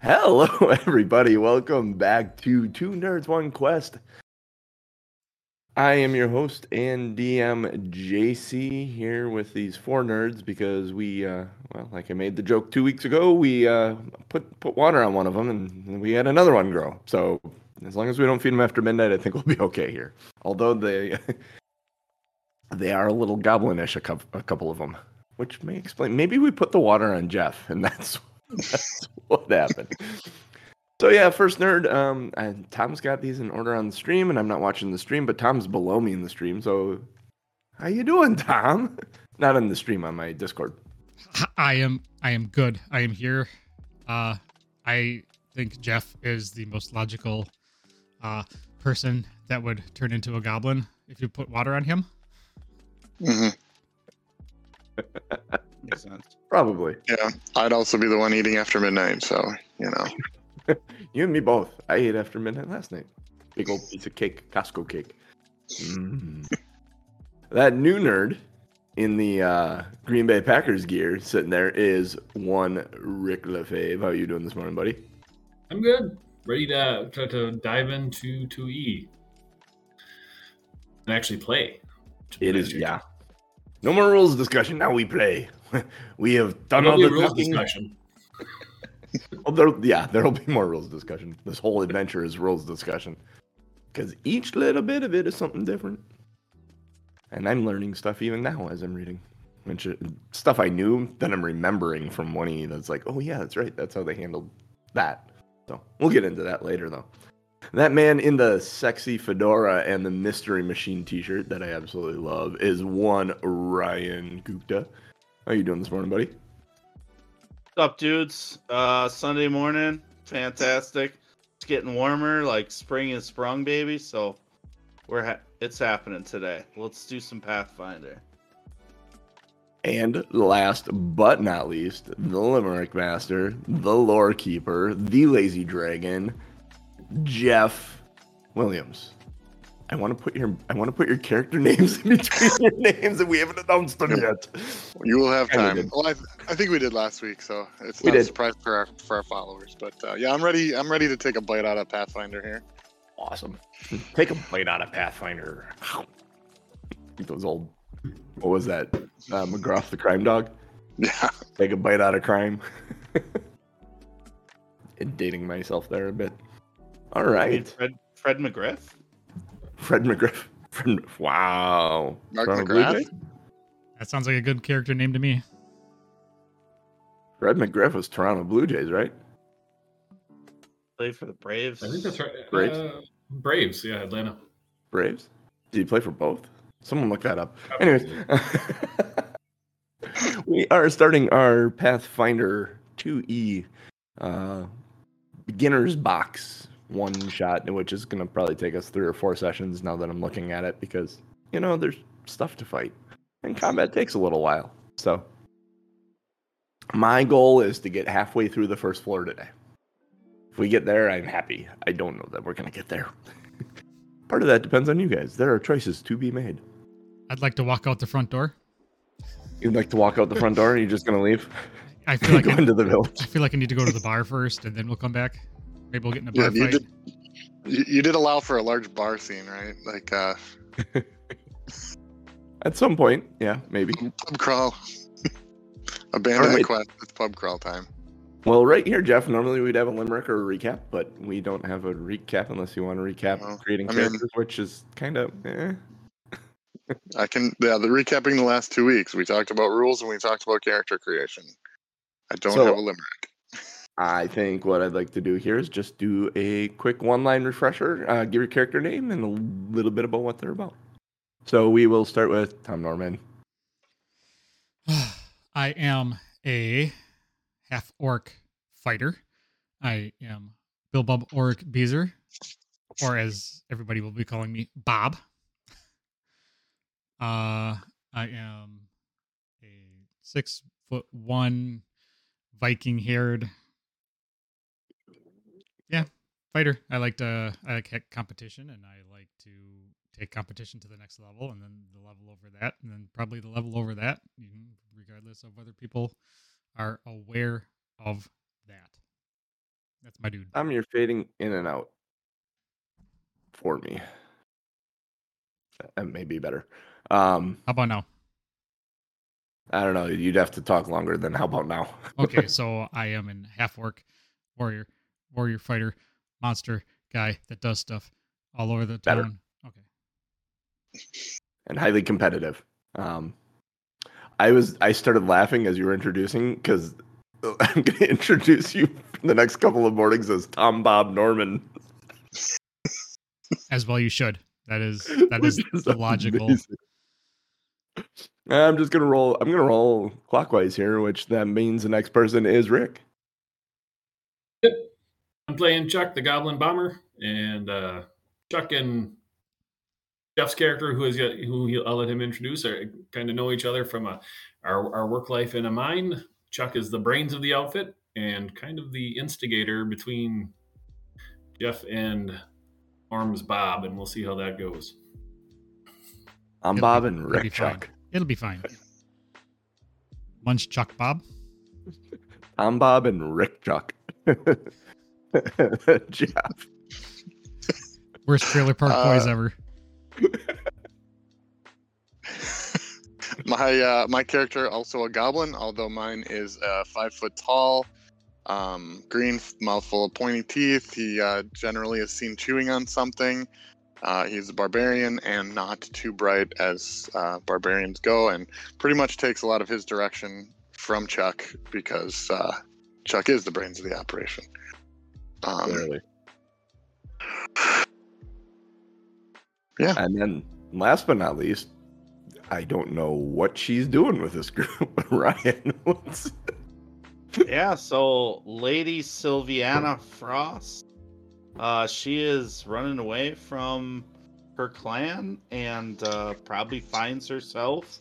Hello, everybody. Welcome back to Two Nerds One Quest. I am your host and DM JC here with these four nerds because we, uh, well, like I made the joke two weeks ago, we uh, put put water on one of them and we had another one grow. So as long as we don't feed them after midnight, I think we'll be okay here. Although they they are a little goblinish, a a couple of them, which may explain. Maybe we put the water on Jeff, and that's that's what happened. So yeah, first nerd. Um, and Tom's got these in order on the stream, and I'm not watching the stream, but Tom's below me in the stream. So, how you doing, Tom? Not on the stream on my Discord. I am I am good. I am here. Uh I think Jeff is the most logical uh person that would turn into a goblin if you put water on him. hmm Makes sense. Probably Yeah, I'd also be the one eating after midnight, so you know. you and me both. I ate after midnight last night. Big old piece of cake, Costco cake. Mm. that new nerd in the uh, Green Bay Packers gear sitting there is one Rick Lefebvre. How are you doing this morning, buddy? I'm good. Ready to to, to dive into 2E and actually play. It is, yeah. No more rules discussion. Now we play. We have done all the rules talking. discussion. Oh, there, yeah, there'll be more rules discussion. This whole adventure is rules discussion because each little bit of it is something different. And I'm learning stuff even now as I'm reading, which is stuff I knew that I'm remembering from one E. That's like, oh yeah, that's right. That's how they handled that. So we'll get into that later, though. That man in the sexy fedora and the mystery machine T-shirt that I absolutely love is one Ryan Gupta. How you doing this morning, buddy? What's up, dudes? Uh, Sunday morning, fantastic. It's getting warmer, like spring is sprung, baby. So we're ha- it's happening today. Let's do some Pathfinder. And last but not least, the Limerick Master, the Lore Keeper, the Lazy Dragon, Jeff Williams. I want to put your I want to put your character names in between your names, and we haven't announced them yet. You will have time. did. Well, I, I think we did last week, so it's We not a surprise for our for our followers. But uh, yeah, I'm ready. I'm ready to take a bite out of Pathfinder here. Awesome. Take a bite out of Pathfinder. Those old. What was that? Uh, McGruff the crime dog. Yeah, Take a bite out of crime. and dating myself there a bit. All right. Fred Fred McGriff. Fred McGriff. Fred, wow. Mark Toronto Blue McGrath? Jays? That sounds like a good character name to me. Fred McGriff was Toronto Blue Jays, right? Played for the Braves. I think that's right. Braves? Uh, Braves, yeah, Atlanta. Braves? Did he play for both? Someone look that up. Anyways, we are starting our Pathfinder 2E uh, beginner's box one shot, which is going to probably take us three or four sessions now that I'm looking at it because, you know, there's stuff to fight and combat takes a little while. So, my goal is to get halfway through the first floor today. If we get there, I'm happy. I don't know that we're going to get there. Part of that depends on you guys. There are choices to be made. I'd like to walk out the front door. You'd like to walk out the front door and you're just going to leave? I feel like Go I, into the village. I feel like I need to go to the bar first and then we'll come back. Maybe we'll get in a yeah. bar You did. You, you did allow for a large bar scene, right? Like uh, At some point, yeah, maybe. pub crawl. Abandon the quest. It's pub crawl time. Well, right here, Jeff, normally we'd have a limerick or a recap, but we don't have a recap unless you want to recap Well, creating I mean- characters, which is kind of eh. I can. Yeah, the recapping the last two weeks. We talked about rules and we talked about character creation. I don't So- have a limerick. I think what I'd like to do here is just do a quick one line refresher, uh, give your character name and a little bit about what they're about. So we will start with Tom Norman. I am a half orc fighter. I am Bilbub Orc Beezer, or as everybody will be calling me, Bob. Uh, I am a six foot one Viking haired, yeah, fighter. I like to I like competition, and I like to take competition to the next level, and then the level over that, and then probably the level over that, regardless of whether people are aware of that. That's my dude. Tom, you're fading in and out for me. That may be better. Um, How about now? I don't know. You'd have to talk longer than how about now? Okay, so I am in half orc, warrior, warrior fighter, monster guy that does stuff all over the Better. town. Okay. and highly competitive. Um, I was I started laughing as you were introducing because I'm going to introduce you for the next couple of mornings as Tom Bob Norman. As well you should. That is that is, is the logical amazing. I'm just gonna roll. I'm gonna roll clockwise here, which that means the next person is Rick. I'm playing Chuck, the Goblin Bomber, and uh, Chuck and Jeff's character, who is yet, who he'll, I'll let him introduce, are kind of know each other from a, our our work life in a mine. Chuck is the brains of the outfit and kind of the instigator between Jeff and Arms Bob, and we'll see how that goes. I'm It'll Bob be- and it'll be Rick fine. Chuck. It'll be fine. Munch Chuck Bob. I'm Bob and Rick Chuck. Jeff. Worst trailer park boys Uh, ever. my uh, my character also a goblin, although mine is uh, five foot tall, um, green, mouthful of pointy teeth. He uh, generally is seen chewing on something. Uh, he's a barbarian and not too bright as uh, barbarians go, and pretty much takes a lot of his direction from Chuck because uh, Chuck is the brains of the operation. Um, Clearly. Yeah. And then last but not least, I don't know what she's doing with this group. Ryan, what's yeah, so Lady Sylviana Frost, uh, she is running away from her clan and uh, probably finds herself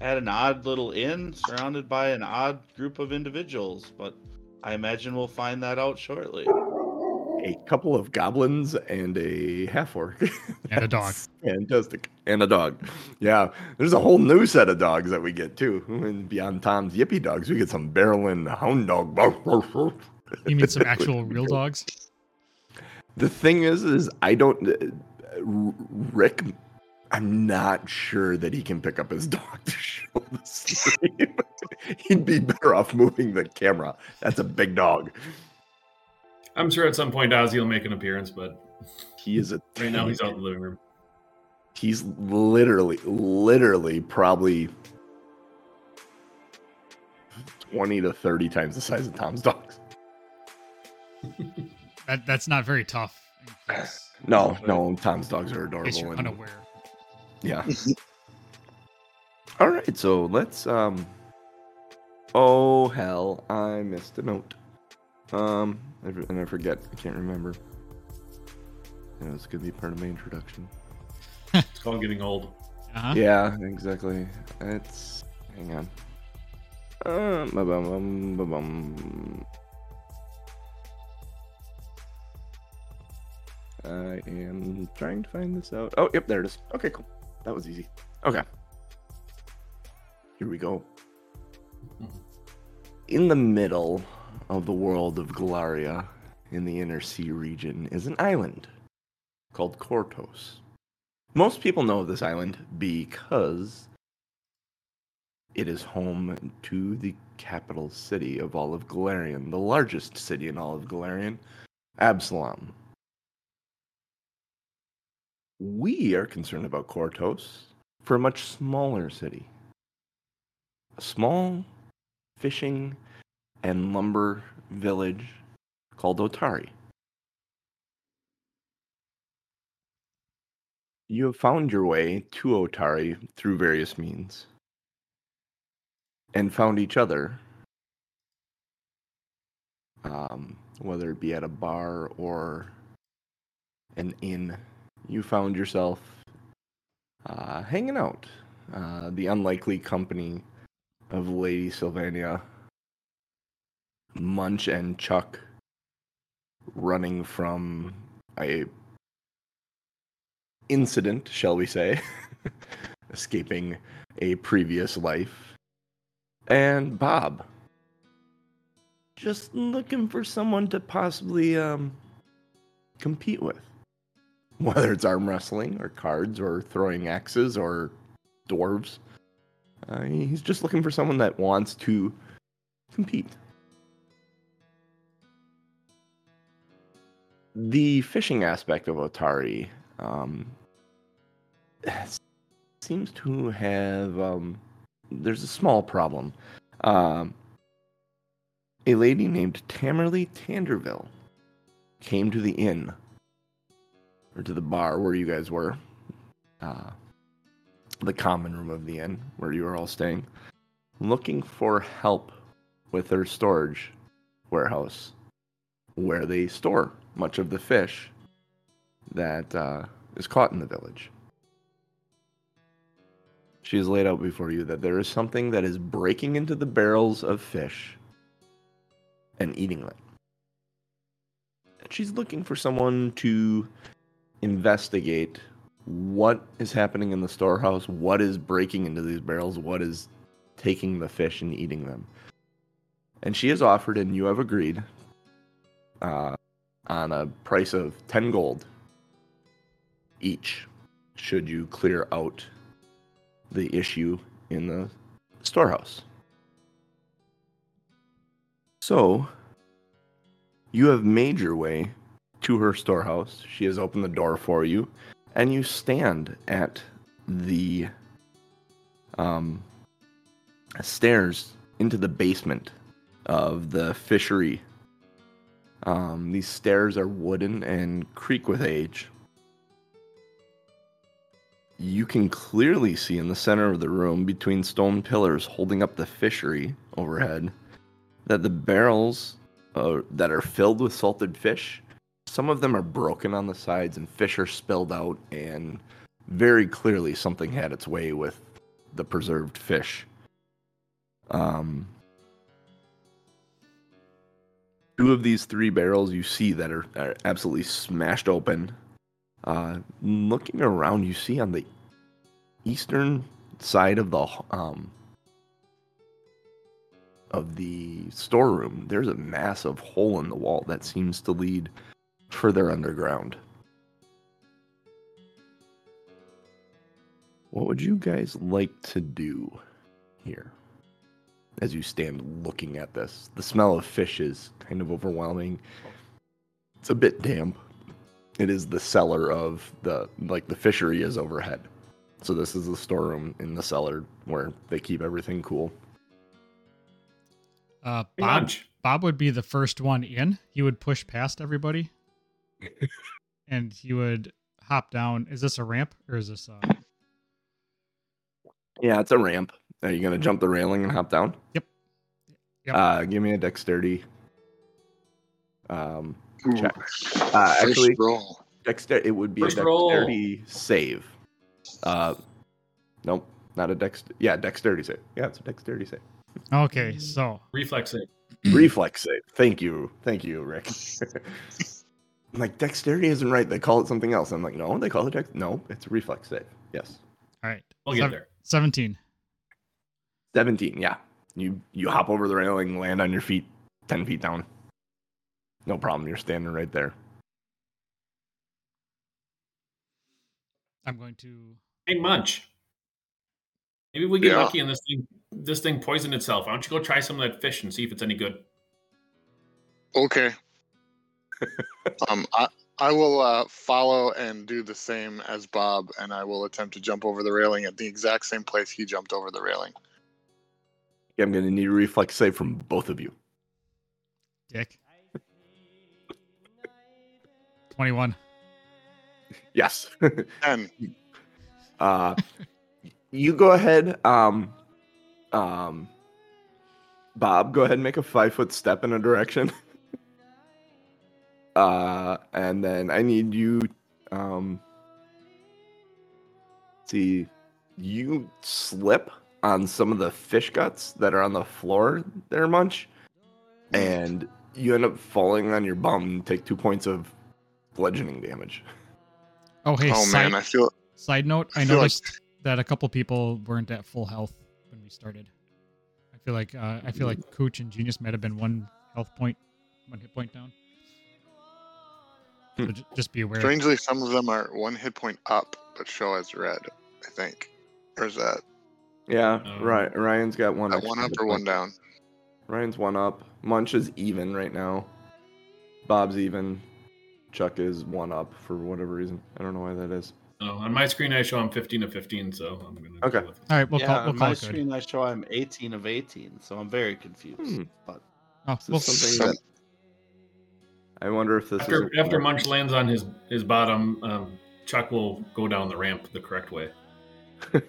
at an odd little inn surrounded by an odd group of individuals. But I imagine we'll find that out shortly. a couple of goblins and a half orc And a dog. Fantastic. And a dog. Yeah. There's a whole new set of dogs that we get too. And beyond Tom's Yippy dogs, we get some Barrelin hound dog. You mean some actual real dogs? The thing is, is I don't. uh, Rick, I'm not sure that he can pick up his dog to show the stream. He'd be better off moving the camera. That's a big dog. I'm sure at some point Ozzy will make an appearance, but He is a. right now he's out in the living room. He's literally, literally, probably twenty to thirty times the size of Tom's dogs. That that's not very tough. No, no, Tom's dogs are adorable. you're And, unaware. Yeah. All right, so let's. um Oh hell, I missed a note. Um, and I forget. I can't remember. It was gonna be part of my introduction. It's called getting old. Uh-huh. Yeah, exactly. It's hang on. Uh, ba-bum, bum, ba-bum. I am trying to find this out. Oh, yep, there it is. Okay, cool. That was easy. Okay. Here we go. Mm-hmm. In the middle of the world of Golarion, in the inner sea region, is an island called Kortos. Most people know of this island because it is home to the capital city of all of Golarion, the largest city in all of Golarion, Absalom. We are concerned about Kortos for a much smaller city. A small fishing and lumber village called Otari. You have found your way to Otari through various means and found each other, um, whether it be at a bar or an inn. You found yourself uh, hanging out. Uh, the unlikely company of Lady Sylvania, Munch, and Chuck running from a incident, shall we say, escaping a previous life, and Bob just looking for someone to possibly um, compete with. Whether it's arm wrestling or cards or throwing axes or dwarves. Uh, he's just looking for someone that wants to compete. The fishing aspect of Otari um, seems to have. Um, there's a small problem. Um, a lady named Tamily Tanderveil came to the inn or to the bar where you guys were, uh, the common room of the inn where you were all staying, looking for help with their storage warehouse where they store much of the fish that uh, is caught in the village. She has laid out before you that there is something that is breaking into the barrels of fish and eating them. And she's looking for someone to investigate what is happening in the storehouse, what is breaking into these barrels, what is taking the fish and eating them. And she has offered, and you have agreed, uh, on a price of 10 gold each, should you clear out the issue in the storehouse. So, you have made your way to her storehouse. She has opened the door for you, and you stand at the um, stairs into the basement of the fishery. Um, these stairs are wooden and creak with age. You can clearly see in the center of the room, between stone pillars holding up the fishery overhead, that the barrels uh, that are filled with salted fish, some of them are broken on the sides and fish are spilled out, and very clearly something had its way with the preserved fish. Um, two of these three barrels you see that are, are absolutely smashed open. Uh, looking around, you see on the eastern side of the um, of the storeroom, there's a massive hole in the wall that seems to lead further underground. What would you guys like to do here as you stand looking at this? The smell of fish is kind of overwhelming. It's a bit damp. It is the cellar of the like the fishery is overhead. So this is the storeroom in the cellar where they keep everything cool. Uh, Bob, Bob would be the first one in. He would push past everybody, and he would hop down. Is this a ramp or is this? Uh, Yeah, it's a ramp. Are you gonna jump the railing and hop down? Yep. Yep. Uh, give me a dexterity. Um, check. Uh, actually, roll. dexter. It would be First a roll. dexterity save. Uh, nope, not a dex. Yeah, dexterity save. Yeah, it's a dexterity save. okay, so Reflex save. Reflex save. Thank you, thank you, Rick. I'm like dexterity isn't right. They call it something else. I'm like, no, they call it dex. No, it's a reflex save. Yes, all right, We'll get Sev- there. Seventeen. seventeen. Yeah, you you hop over the railing, land on your feet, ten feet down. No problem. You're standing right there. I'm going to. Hey, Munch. Maybe we get Yeah. lucky and this thing this thing poisoned itself. Why don't you go try some of that fish and see if it's any good? Okay. Um, I I will uh, follow and do the same as Bob, and I will attempt to jump over the railing at the exact same place he jumped over the railing. I'm gonna need a reflex save from both of you. Dick. Twenty-one. Yes. And uh, you go ahead. Um, um, Bob, go ahead and make a five foot step in a direction. uh, and then I need you. Um, see, you slip on some of the fish guts that are on the floor there, Munch, and you end up falling on your bum and take two points of bludgeoning damage. Oh hey, oh side, man, I feel side note. I, I feel like- noticed that a couple people weren't at full health when we started. I feel like uh, I feel like Kooch and Genius might have been one health point, one hit point down. So Hmm. ju- just be aware. Strangely, some of them are one hit point up, but show as red. I think, or is that Yeah, Um, right. Ryan's got one. that one up or one down? Ryan's one up. Munch is even right now. Bob's even. Chuck is one up for whatever reason. I don't know why that is. So on my screen, I show I'm 15 of 15, so I'm gonna. go Okay. with. All right, we'll yeah, call, we'll on call my it good. screen I show I'm 18 of 18, so I'm very confused. Hmm. But Oh, This we'll, is something that. I wonder if this After is after Munch lands on his his bottom, um, Chuck will go down the ramp the correct way.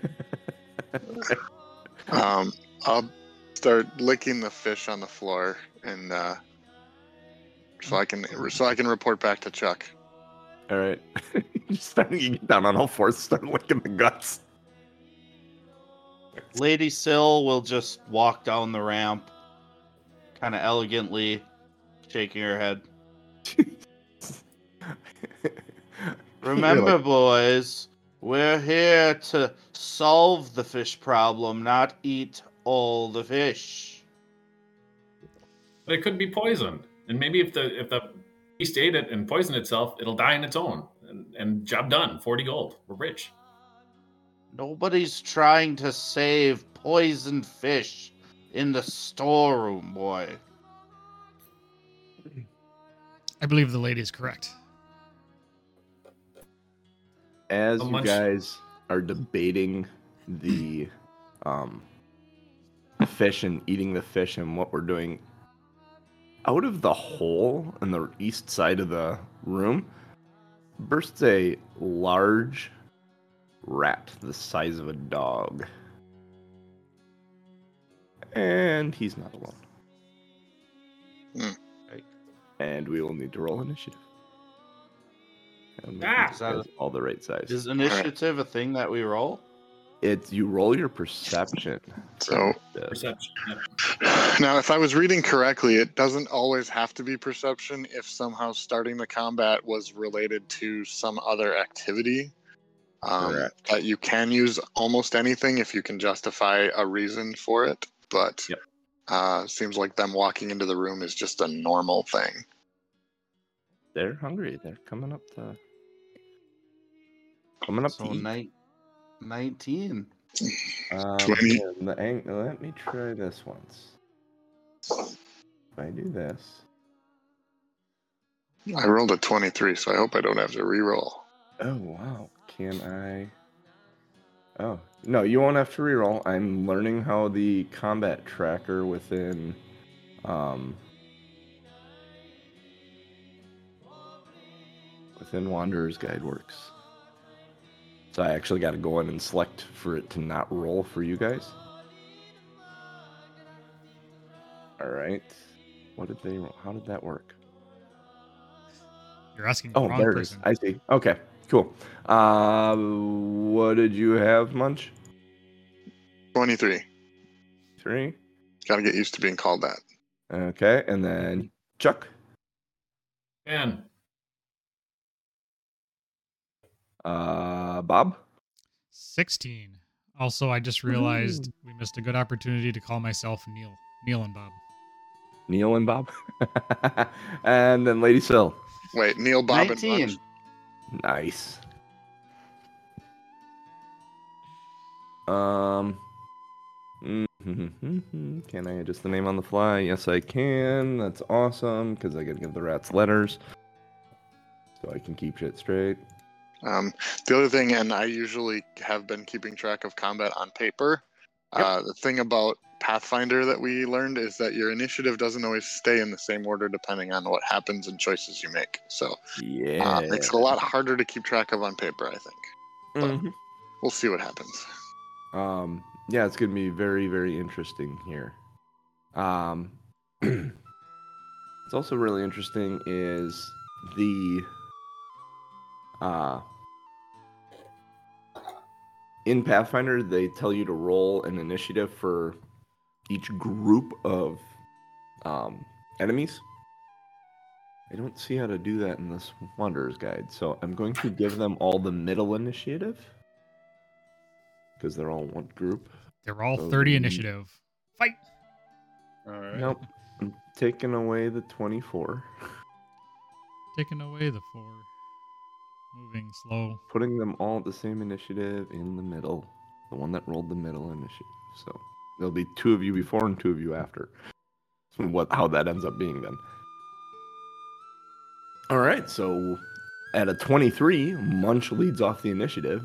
Um, I'll start licking the fish on the floor, and uh, so I can so I can report back to Chuck. All right. Just starting to get down on all fours, start licking the guts. Lady Sill will just walk down the ramp, kind of elegantly, shaking her head. Remember, boys, we're here to solve the fish problem, not eat all the fish. But it could be poisoned, and maybe if the if the beast ate it and poisoned itself, it'll die on its own. And, and job done. 40 gold. We're rich. Nobody's trying to save poisoned fish in the storeroom, boy. I believe the lady is correct. As you guys are debating the um fish and eating the fish and what we're doing out of the hole in the east side of the room bursts a large rat the size of a dog and he's not alone Hmm. Right. and we will need to roll initiative and Ah! Is that a- all the right size Is initiative a thing that we roll? It's you roll your perception. So Perception. now, if I was reading correctly, it doesn't always have to be perception. If somehow starting the combat was related to some other activity, um, Correct. that you can use almost anything if you can justify a reason for it. But Yep. Uh, seems like them walking into the room is just a normal thing. They're hungry. They're coming up to coming up So to eat. ni- 19. Um, 20. the ang- let me try this once. If I do this, I rolled a 23, so I hope I don't have to re-roll. oh wow, can I? Oh no, you won't have to reroll. I'm learning how the combat tracker within, um, within Wanderer's Guide works. So I actually got to go in and select for it to not roll for you guys. All right. What did they? roll? How did that work? You're asking the Oh, wrong there it is. person. I see. Okay, cool. Uh, what did you have, Munch? 23. Three. Got to get used to being called that. Okay, and then Chuck. And Uh, Bob. 16. Also, I just realized we missed a good opportunity to call myself Neil. Neil and Bob. Neil and Bob. and then Lady Sill. Wait, Neil, Bob, and 19. Munch. Nice. Um. Can I adjust the name on the fly? Yes, I can. That's awesome because I gotta give the rats letters, so I can keep shit straight. Um, the other thing, and I usually have been keeping track of combat on paper. Yep. Uh, the thing about Pathfinder that we learned is that your initiative doesn't always stay in the same order depending on what happens and choices you make. So Yeah. uh, makes it a lot harder to keep track of on paper. I think Mhm. we'll see what happens. Um, yeah, it's gonna be very, very interesting here. Um, it's also really interesting is the uh in Pathfinder they tell you to roll an initiative for each group of um enemies. I don't see how to do that in this Wanderer's Guide, so I'm going to give them all the middle initiative because they're all one group. They're all Oh, 30 mm. initiative. Fight! All right. Nope. I'm taking away the 24, Taking away the four. Moving slow. putting them all at the same initiative in the middle. The one that rolled the middle initiative. So there'll be two of you before and two of you after. So what how that ends up being then. All right, so at a 23, Munch leads off the initiative.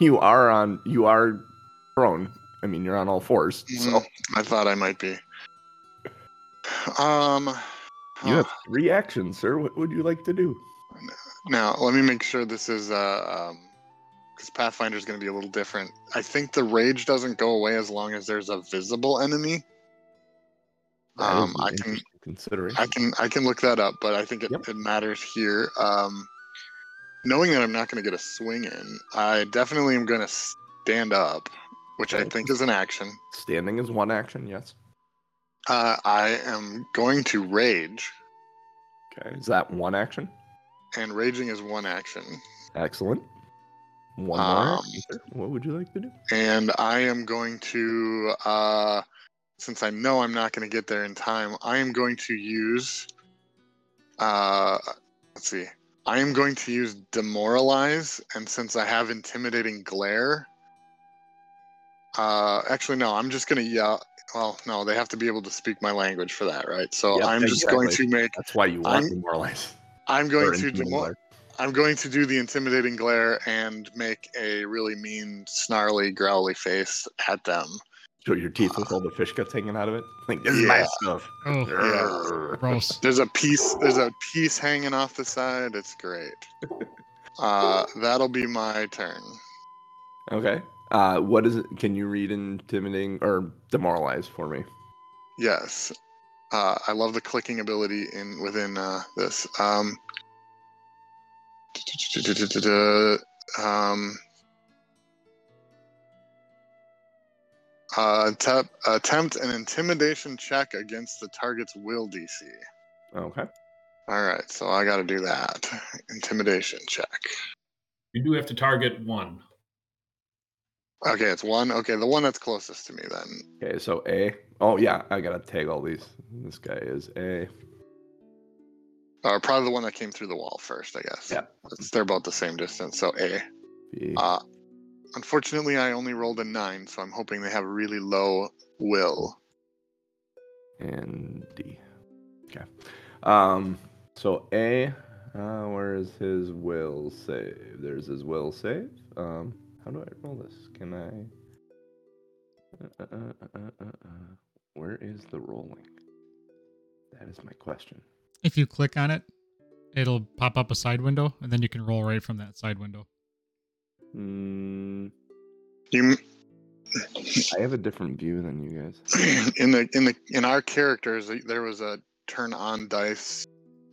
You are on you are prone. I mean, you're on all fours. So Mm, I thought I might be. Um. you have three actions, sir. What would you like to do? Now, let me make sure this is uh um because Pathfinder is going to be a little different. I think the rage doesn't go away as long as there's a visible enemy. Um, I can consideration. I can I can look that up, but I think it, Yep. it matters here. Um, knowing that I'm not going to get a swing in, I definitely am going to stand up, which I think is an action. Standing is one action, yes. Uh, I am going to rage, Okay. Is that one action? And raging is one action. Excellent. One more. Um, sir. What would you like to do? and I am going to, uh, since I know I'm not going to get there in time, I am going to use, uh, let's see, I am going to use demoralize, and since I have intimidating glare, uh, actually no, I'm just going to yell. Well, no, they have to be able to speak my language for that, right? So Yep, I'm just going to make. That's why you want I'm- demoralize. I'm going to intimidating demo- I'm going to do the intimidating glare and make a really mean, snarly, growly face at them. Show your teeth with all the fish guts hanging out of it. Like this is my Yeah. stuff. Oh, Yeah. gross. There's a piece. There's a piece hanging off the side. It's great. Uh, that'll be my turn. Okay. Uh, what is it? Can you read intimidating or demoralize for me? Yes. Uh, I love the clicking ability in within uh, this. Um, um, uh, tap, attempt an intimidation check against the target's will DC. Okay. All right, so I got to do that. Intimidation check. You do have to target one. Okay, it's one. Okay, the one that's closest to me then. Okay. So A. Oh yeah, I gotta tag all these. This guy is A. Or probably the one that came through the wall first, I guess. Yeah. It's, they're about the same distance, so A. B. Uh, unfortunately, I only rolled a nine, so I'm hoping they have a really low will. and D. Okay. Um. So A. Uh, where is his will save? There's his will save. Um. How do I roll this? Can I? Uh, uh, uh, uh, uh, uh. Where is the rolling? That is my question. If you click on it, it'll pop up a side window, and then you can roll right from that side window. Mm, You I have a different view than you guys. in the in the in our characters, there was a turn on dice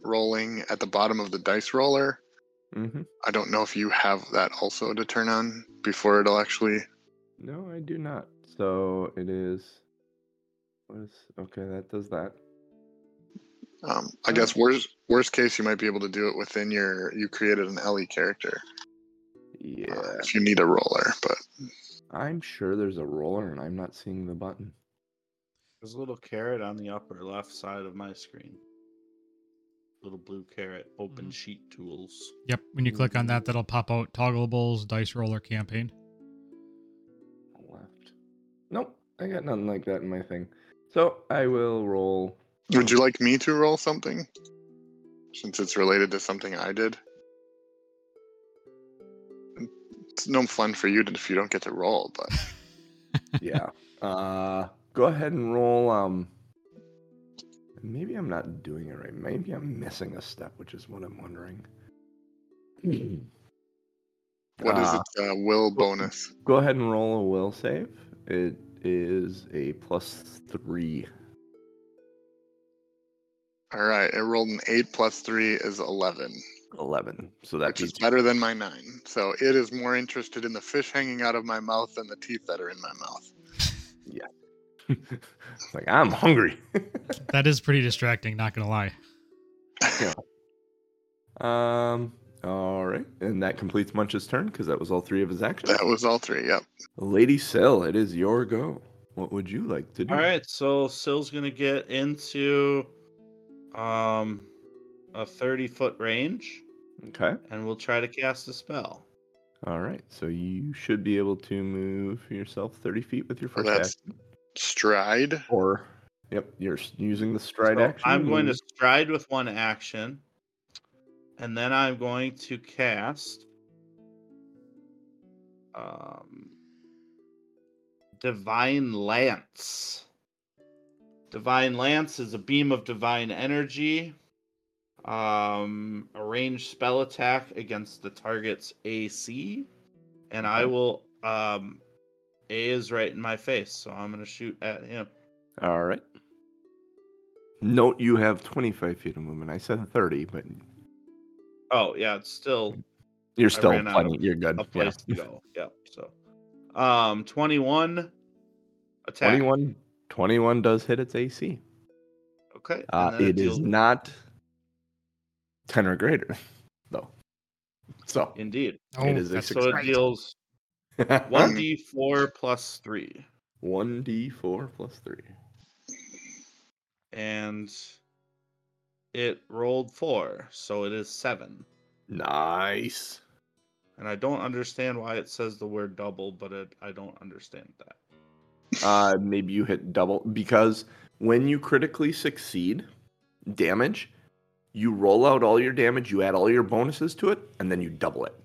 rolling at the bottom of the dice roller. Mm-hmm. I don't know if you have that also to turn on before it'll actually. No, I do not. So it is. What is okay? That does that. Um, I guess worst worst case, you might be able to do it within your. You created an LE character uh, Yeah, if you need a roller, but I'm sure there's a roller, and I'm not seeing the button. There's a little caret on the upper left side of my screen. Little blue caret, open Mhm. sheet tools. Yep. When you click on that, that'll pop out toggleables, dice roller campaign. Left. Nope, I got nothing like that in my thing. So I will roll. would you like me to roll something? Since it's related to something I did. It's no fun for you if you don't get to roll, but Yeah. uh, go ahead and roll. Um. Maybe I'm not doing it right. Maybe I'm missing a step, which is what I'm wondering. what is Uh, it? Uh, will bonus. Go ahead and roll a will save. It is a plus three. All right, it rolled an eight plus three is eleven, 11. So that which is beats better than my nine. So it is more interested in the fish hanging out of my mouth than the teeth that are in my mouth. it's like, I'm hungry. That is pretty distracting, not gonna lie. um, all right. And that completes Munch's turn because that was all three of his actions. That was all three. Yep. Lady Sill, it is your go. What would you like to do? All right, so Sill's gonna get into um, a 30 foot range, Okay. and we'll try to cast a spell. All right. So you should be able to move yourself 30 feet with your So first that's action. Stride. Or, yep, you're using the stride So action. I'm going to stride with one action, and then I'm going to cast um, Divine Lance. Divine Lance is a beam of divine energy. Um, a ranged spell attack against the target's AC, and I will. Um, A is right in my face, so I'm gonna shoot at him. All right. Note you have 25 feet of movement. I said 30, but Oh yeah, it's still you're still ran plenty. of You're good. a Yeah. place to go. Yep. So, um, twenty-one attack. 21, 21 does hit its AC. Okay. Uh, it is deals- not 10 or greater, though. So indeed. Oh, is a that's six- So it deals one d four plus three, 1d4 plus 3. and it rolled four, so it is seven. Nice. And I don't understand why it says the word double, but it, I don't understand that. Uh, maybe you hit double because when you critically succeed damage, you roll out all your damage, you add all your bonuses to it, and then you double it.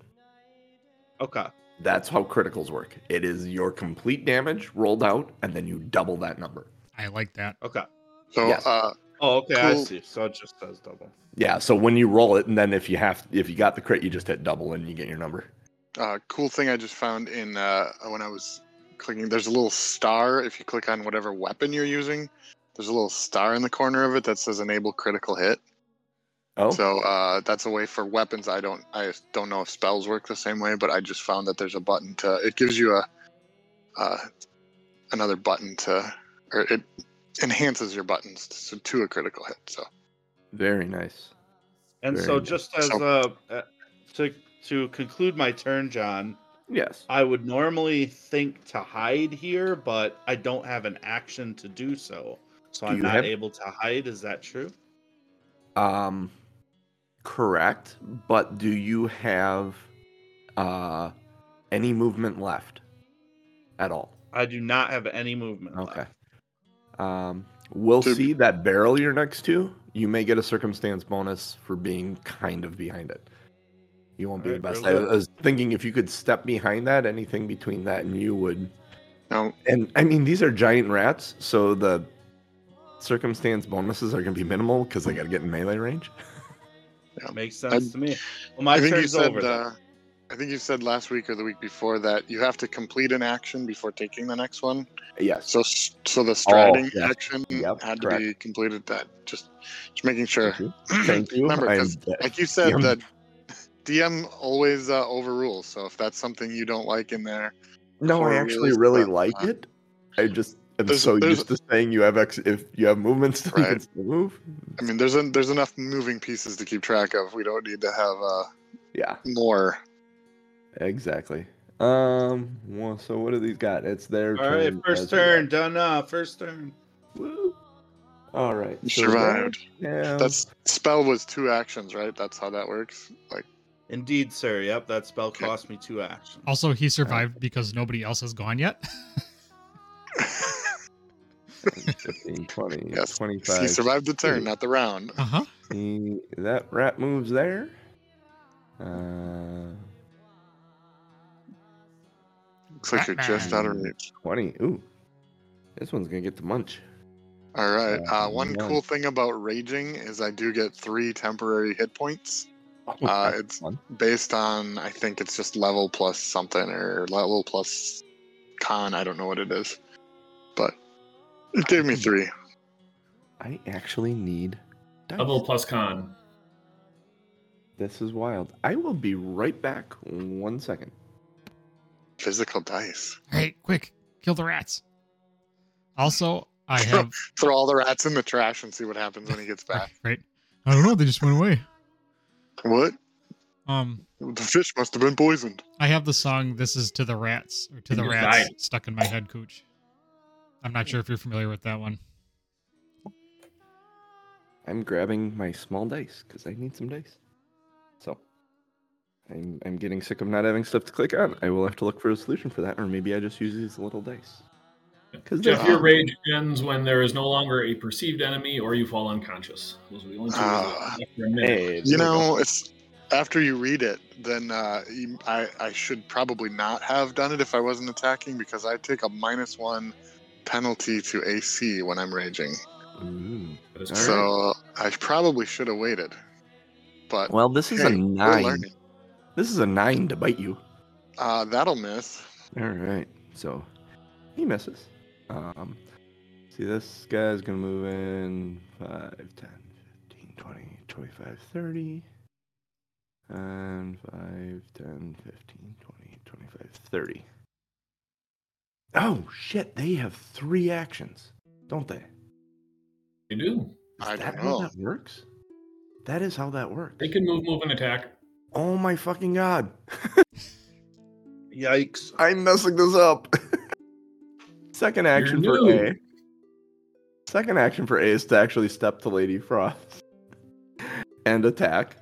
Okay. That's how criticals work. It is your complete damage rolled out, and then you double that number. I like that. Okay. So Yes. uh, Oh, okay. I see. So it just says double. Yeah, so when you roll it, and then if you have, if you got the crit, you just hit double, and you get your number. uh, cool thing I just found in uh, when I was clicking. There's a little star. If you click on whatever weapon you're using, there's a little star in the corner of it that says enable critical hit. Oh, So uh, that's a way for weapons. I don't I don't know if spells work the same way, but I just found that there's a button to. It gives you a uh, another button to, or it enhances your buttons to, to a critical hit. So very nice. And Very so, nice. just as So- uh, uh, to to conclude my turn, John, Yes. I would normally think to hide here, but I don't have an action to do so, so Do I'm not have- able to hide. Is that true? Um, correct. But do you have uh any movement left at all? I do not have any movement. Okay. left. Um, we'll To- see that barrel you're next to. You may get a circumstance bonus for being kind of behind it. You won't be the Alright, best. I was thinking if you could step behind that, anything between that and you would. now And I mean, these are giant rats, so the circumstance bonuses are going to be minimal because they got to get in melee range. Makes sense to me. Well, my I think you turn's said over. uh, I think you said last week or the week before that you have to complete an action before taking the next one. Yes. So so the striding yes. action Yep, had to be completed. That just just making sure. Thank you. Thank you. Remember, I am 'cause de- like you said, DM. that DM always uh, overrules. So if that's something you don't like in there, No, I actually really like uh, it. I just am there's- so there's- used to saying you have ex- if you have movements, you can Right. still move. I mean, there's en- there's enough moving pieces to keep track of. We don't need to have uh, Yeah, more. exactly. Um. Well, so what do these got? It's their All right, turn first as well. turn done. Uh, first turn. Woo. All right. So survived. Yeah. That spell was two actions, right? That's how that works. Like Indeed, sir. Yep, that spell Okay. cost me two actions. Also, he survived because nobody else has gone yet. 15, 20, Yes, 25. he survived the turn, Two. not the round. Uh huh. That rat moves there. Uh, Looks like you're just out of reach. 20. Ooh. This one's going to get the munch. All right. Uh, Uh, one one. cool thing about raging is I do get three temporary hit points. Oh, Uh, it's fun. based on I think it's just level plus something or level plus con. I don't know what it is, but it gave me three. I actually need dice. Level plus con. This is wild. I will be right back. One second. Physical dice. Hey, quick, kill the rats. Also, I have Throw all the rats in the trash and see what happens when he gets back. right. I don't know. They just went away. what? Um, The fish must have been poisoned. I have the song "This Is to the Rats" or "To the Rats" died. stuck in my head, Kooch. I'm not sure if you're familiar with that one. I'm grabbing my small dice because I need some dice. So I'm I'm getting sick of not having stuff to click on. I will have to look for a solution for that, or maybe I just use these little dice. Because Jeff, your rage ends when there is no longer a perceived enemy or you fall unconscious. Those are the only two. Ways after a minute. Hey, You know, it's after you read it, then uh, you, I I should probably not have done it if I wasn't attacking because I take a minus one penalty to AC when I'm raging. go. Ooh. That is All. So I probably should have waited. But Well, this is hey, a nine. This is a nine to bite you. Uh, that'll miss. All right, so he misses. Um, see, this guy's gonna move in 5, 10, 15, 20, 25, 30. And 5, 10, 15, 20, 25, 30. Oh, shit, they have three actions, don't they? You do. Is I that don't how that works? That is how that works. They can move, move, and attack. Oh my fucking god. Yikes. I'm messing this up. Second action for. A. Second action for A is to actually step to Lady Frost and attack.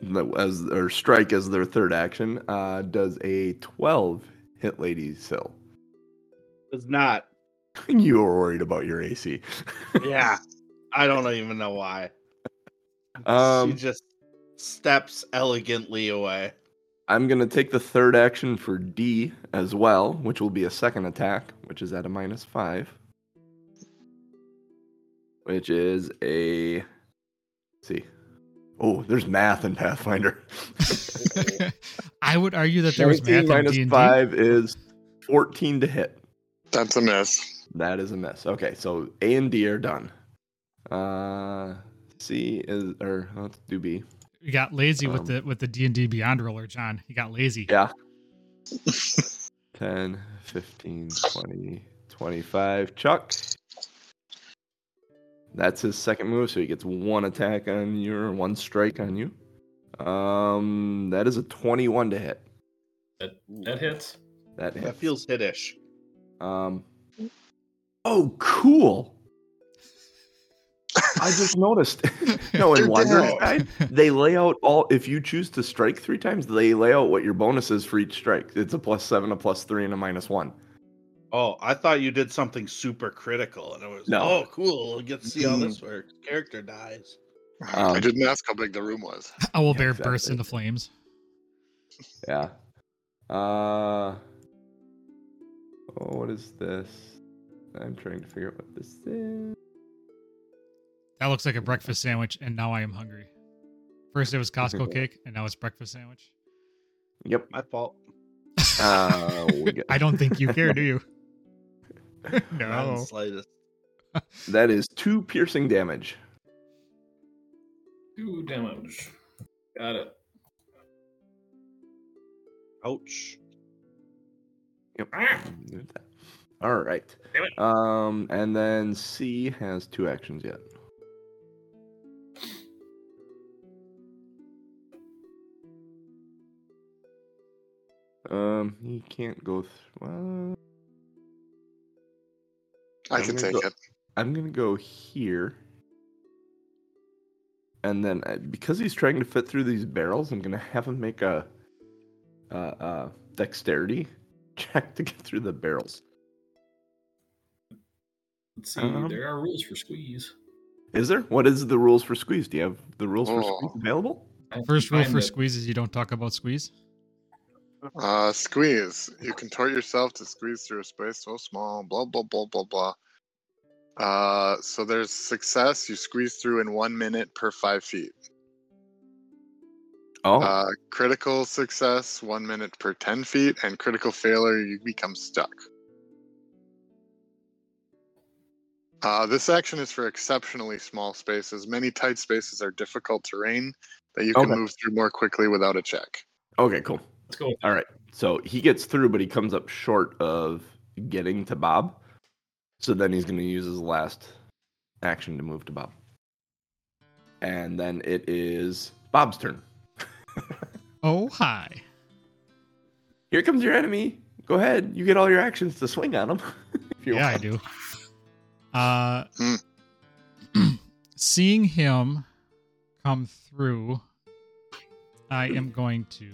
No, As or strike as their third action. Uh, does a 12 hit Lady Sill? It's not. you were worried about your AC. Yeah. I don't even know why. Um, she just steps elegantly away. I'm gonna take the third action for D as well, which will be a second attack, which is at a minus five. Which is a see. Oh, there's math in Pathfinder. I would argue that there was 17 math in minus D and D. five is 14 to hit. That's a mess. That is a mess. Okay, so A and D are done. Uh C is or let's do B. You got lazy with Um, the with the D and D Beyond roller, John. You got lazy. Yeah. 10, 15, 20, 25. Chuck. That's his second move, so he gets one attack on you or one strike on you. Um, that is a 21 to hit. That that hits. That hits. That feels hitish. Um. Oh, cool. I just noticed. no, in Wanderer's they lay out all. If you choose to strike three times, they lay out what your bonus is for each strike. It's a plus seven, a plus three, and a minus one. Oh, I thought you did something super critical, and it was No. oh cool. We'll get to see how this works. Character dies. I Um, didn't ask how big the room was. Owl Yeah, bear bursts exactly. into flames. Yeah. Uh. Oh, what is this? I'm trying to figure out what this is. That looks like a breakfast sandwich, and now I am hungry. First it was Costco cake, and now it's breakfast sandwich. Yep. My fault. Uh, I don't think you care, do you? Not in the no. slightest. that is two piercing damage. Two damage. Got it. Ouch. Yep. Ah. All right. Um, and then C has two actions yet. Um, he can't go. Th- well, I I'm can gonna take go- it. I'm gonna go here, and then uh, because he's trying to fit through these barrels, I'm gonna have him make a, uh, uh, dexterity check to get through the barrels. Let's see. Um, there are rules for squeeze. Is there? What is the rules for squeeze? Do you have the rules for Oh. squeeze available? I have to First rule for it. squeeze is you don't talk about squeeze. Uh, squeeze. You contort yourself to squeeze through a space so small. Blah blah blah blah blah. Uh, so there's success. You squeeze through in one minute per five feet. Oh, Uh, critical success, one minute per ten feet, and critical failure, you become stuck. Uh, this action is for exceptionally small spaces. Many tight spaces are difficult terrain that you can Okay. move through more quickly without a check. okay, cool. Let's go. All right. So he gets through, but he comes up short of getting to Bob. So then he's going to use his last action to move to Bob. And then it is Bob's turn. Oh hi. Here comes your enemy. Go ahead. You get all your actions to swing on him. if you Yeah, I do. Uh, Hmm. seeing him come through, I am going to.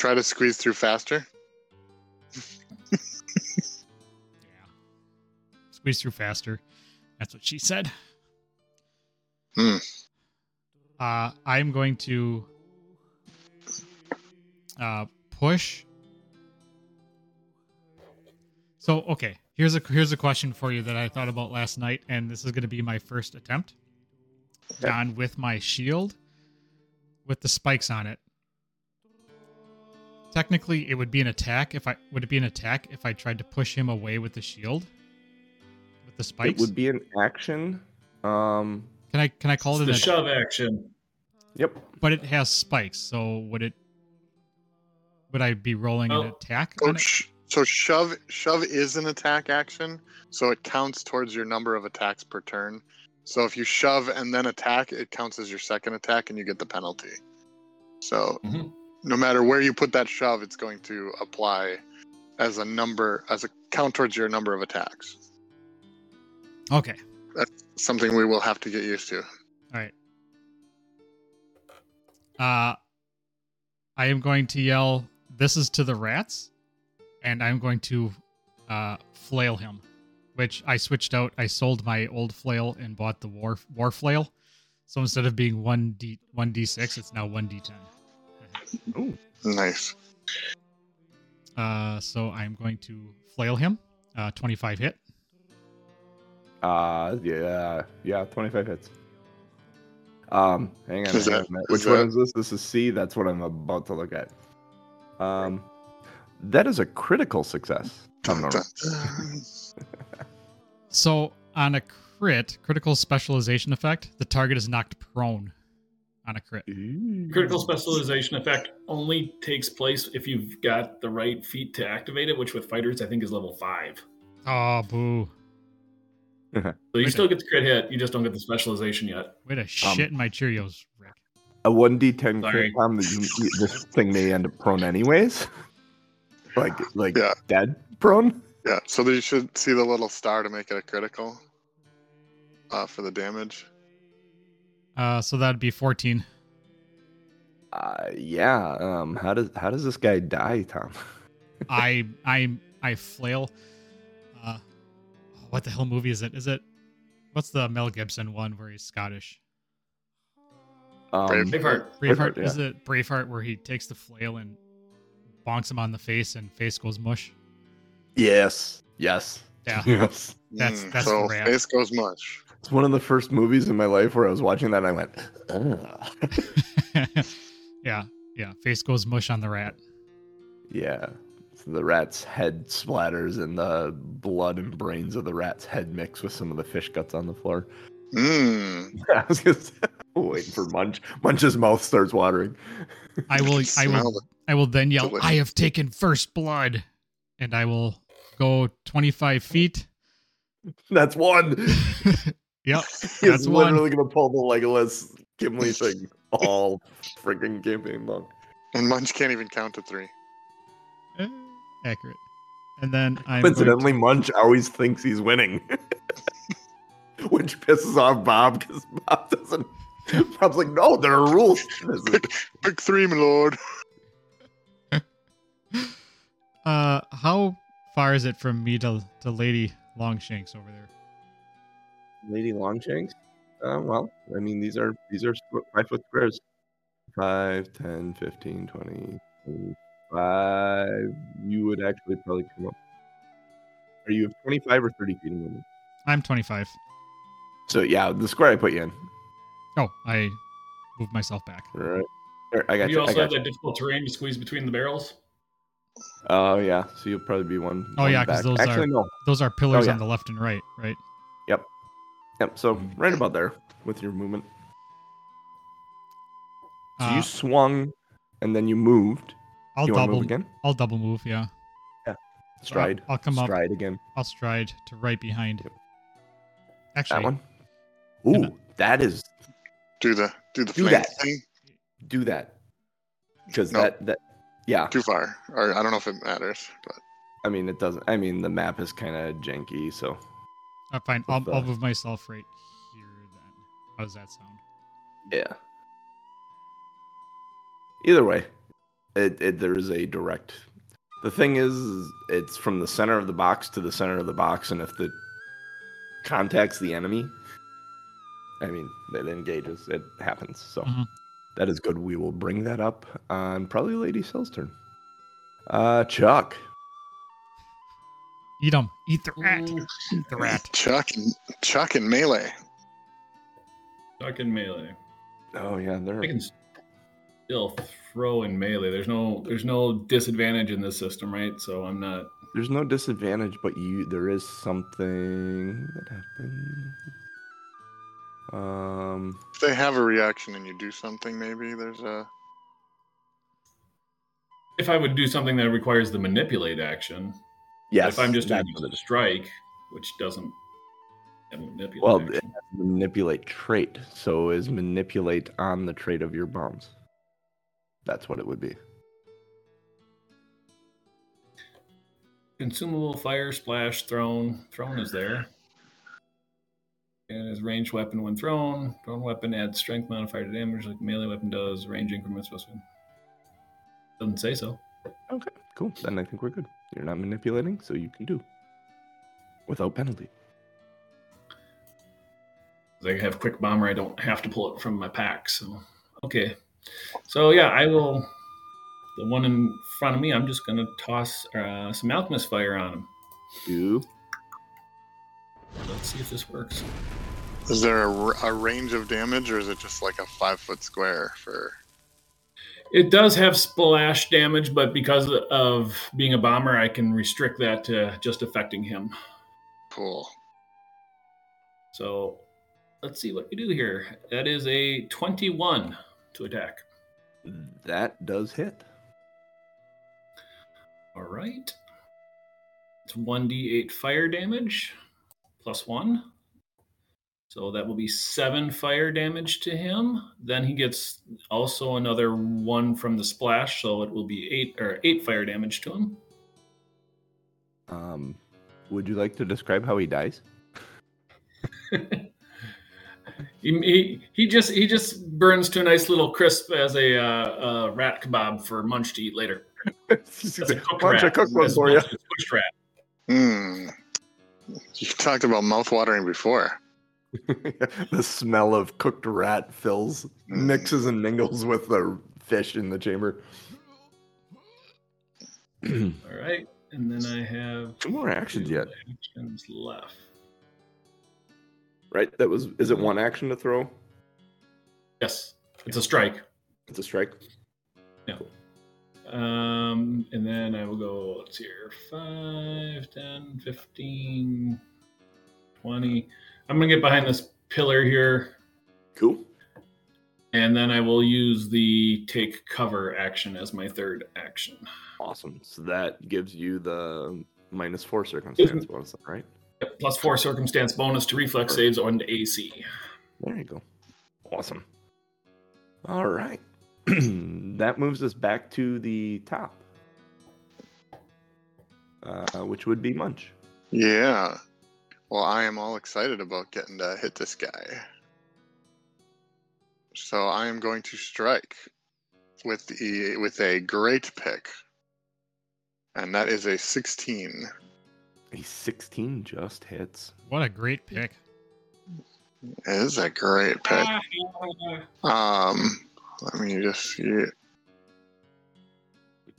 Try to squeeze through faster. Yeah. Squeeze through faster. That's what she said. Hmm. Uh, I'm going to uh, push. So okay, here's a here's a question for you that I thought about last night, and this is going to be my first attempt. Okay. John, with my shield, with the spikes on it. Technically, it would be an attack if I would it be an attack if I tried to push him away with the shield, with the spikes? It would be an action. Um. Can I can I call It's it the an shove action. Yep. But it has spikes, so would it? Would I be rolling Oh. an attack So, on it? sh- so shove shove is an attack action, so it counts towards your number of attacks per turn. So if you shove and then attack, it counts as your second attack, and you get the penalty. So Mhm no matter where you put that shove, it's going to apply as a number as a count towards your number of attacks. Okay. That's something we will have to get used to. All right. Uh I am going to yell this is to the rats and I'm going to uh flail him, which I switched out. I sold my old flail and bought the war war flail. So instead of being 1d 1d6, it's now 1d10. Ooh. Nice. Uh, so I'm going to flail him. Uh, 25 hit. Uh, yeah, yeah, 25 hits. Um, hang on, hang on which one is this? This is C. That's what I'm about to look at. Um, that is a critical success. so on a crit, critical specialization effect, the target is knocked prone on a crit. Critical specialization effect only takes place if you've got the right feat to activate it, which with fighters I think is level five. Oh, boo. So you still get the crit hit, you just don't get the specialization yet. Way to shit in my Cheerios, Rick. A one d ten Sorry. crit Tom. the- This thing may end up prone anyways. Like like Yeah. dead prone. Yeah, so you should see the little star to make it a critical uh, for the damage. Uh, so that'd be 14. Uh, yeah. Um. How does how does this guy die, Tom? I I I flail. Uh, what the hell movie is it? Is it what's the Mel Gibson one where he's Scottish? Um, Brave. Braveheart. Braveheart. Braveheart, Is it Braveheart where he takes the flail and bonks him on the face and face goes mush? Yes. Yes. Yeah. Yes. That's- Mm, that's so face goes much. It's one of the first movies in my life where I was watching that and I went, Ugh. yeah, yeah. Face goes mush on the rat. yeah. So the rat's head splatters and the blood and brains of the rat's head mix with some of the fish guts on the floor. Mm. I was gonna waiting for Munch. Munch's mouth starts watering. I will. I Smell will. I will then yell, Delicious. "I have taken first blood," and I will go 25 feet. That's one. Yep, He's That's one. literally gonna pull the Legolas Gimli thing all freaking campaign long. And Munch can't even count to three. eh, accurate. And then I'm going to- Munch always thinks he's winning, which pisses off Bob because Bob doesn't. Bob's like, no, there are rules. to this." Big three, my lord. Uh, how far is it from me to to Lady Longshanks over there? Lady Longshanks. Uh, well, I mean, these are these are five foot squares. 5, 10, 15, 20, 25. You would actually probably come up. Are you 25 or 30 feet of movement? I'm 25. So, yeah, the square I put you in. Oh, I moved myself back. All right. Here, I got You you. Also got have you. that difficult terrain to squeeze between the barrels. Oh, yeah. So you'll probably be one. Oh, one yeah, 'cause back. those Actually, are- no. Those are pillars Oh, yeah. on the left and right, right? Yep. So right about there with your movement. So Uh, you swung and then you moved. I'll you double. move again? I'll double move. Yeah. Yeah. Stride. I'll come up. Stride again. I'll stride to right behind. Yep. Actually, That one. And Ooh, that is Do the do the Do flame that. thing. do that because No. that that yeah. Too far. Or I don't know if it matters. But I mean, it doesn't. I mean, the map is kind of janky, so uh, fine. I'll, I'll move myself right here. Then. How does that sound? Yeah. Either way, it, it there is a direct. The thing is, is, it's from the center of the box to the center of the box, and if the contacts the enemy, I mean, it engages. It happens. So Mhm. that is good. We will bring that up on probably Lady Sill's turn. Uh, Chuck. Eat them. Eat the rat. Mm. Eat the rat. Chuck and Chuck and melee. Fucking melee. Oh yeah, they're I can still throw in melee. There's no there's no disadvantage in this system, right? So I'm not. there's no disadvantage, but you there is something that happens. Um, If they have a reaction and you do something, maybe there's a. If I would do something that requires the manipulate action, yes. if I'm just doing a strike, which doesn't manipulate Well, it has manipulate trait. So is manipulate on the trait of your bombs. That's what it would be. Consumable fire splash thrown. Thrown is there. And is ranged weapon when thrown. Thrown weapon adds strength modifier to damage like melee weapon does. Range increments plus one. Doesn't say so. Okay, cool. Then I think we're good. You're not manipulating, so you can do without penalty. I have quick bomber. I don't have to pull it from my pack. So okay. So yeah, I will. The one in front of me, I'm just gonna toss uh, some alchemist fire on him. Do Let's see if this works. Is there a range of damage, or is it just like a five foot square for? It does have splash damage, but because of being a bomber, I can restrict that to just affecting him. Cool. So let's see what we do here. That is a 21 to attack. that does hit. All right. It's 1d8 fire damage plus one. So that will be seven fire damage to him. Then he gets also another one from the splash, so it will be eight or eight fire damage to him. Um, would you like to describe how he dies? he, he, he just he just burns to a nice little crisp as a uh, uh, rat kebab for Munch to eat later. That's a cooked Why don't you rat. cook one for you? Pushed rat. Hmm. You talked about mouth watering before. the smell of cooked rat fills, Mm. mixes and mingles with the fish in the chamber. All right, and then I have two more actions two yet, actions left. right? That was. Is it one action to throw? Yes, it's a strike. It's a strike. No. Um, and then I will go, let's see here, 5, 10, 15, 20. I'm going to get behind this pillar here, Cool. and then I will use the take cover action as my third action. Awesome. So that gives you the minus four circumstance bonus, right? Yep, Plus 4 circumstance bonus to reflex saves on the AC. There you go. Awesome. All right. that moves us back to the top, uh, which would be Munch. Yeah. Well, I am all excited about getting to hit this guy. So I am going to strike with the with a great pick, and that is a 16. A 16 just hits. What a great pick. It is a great pick. Um, let me just see it. If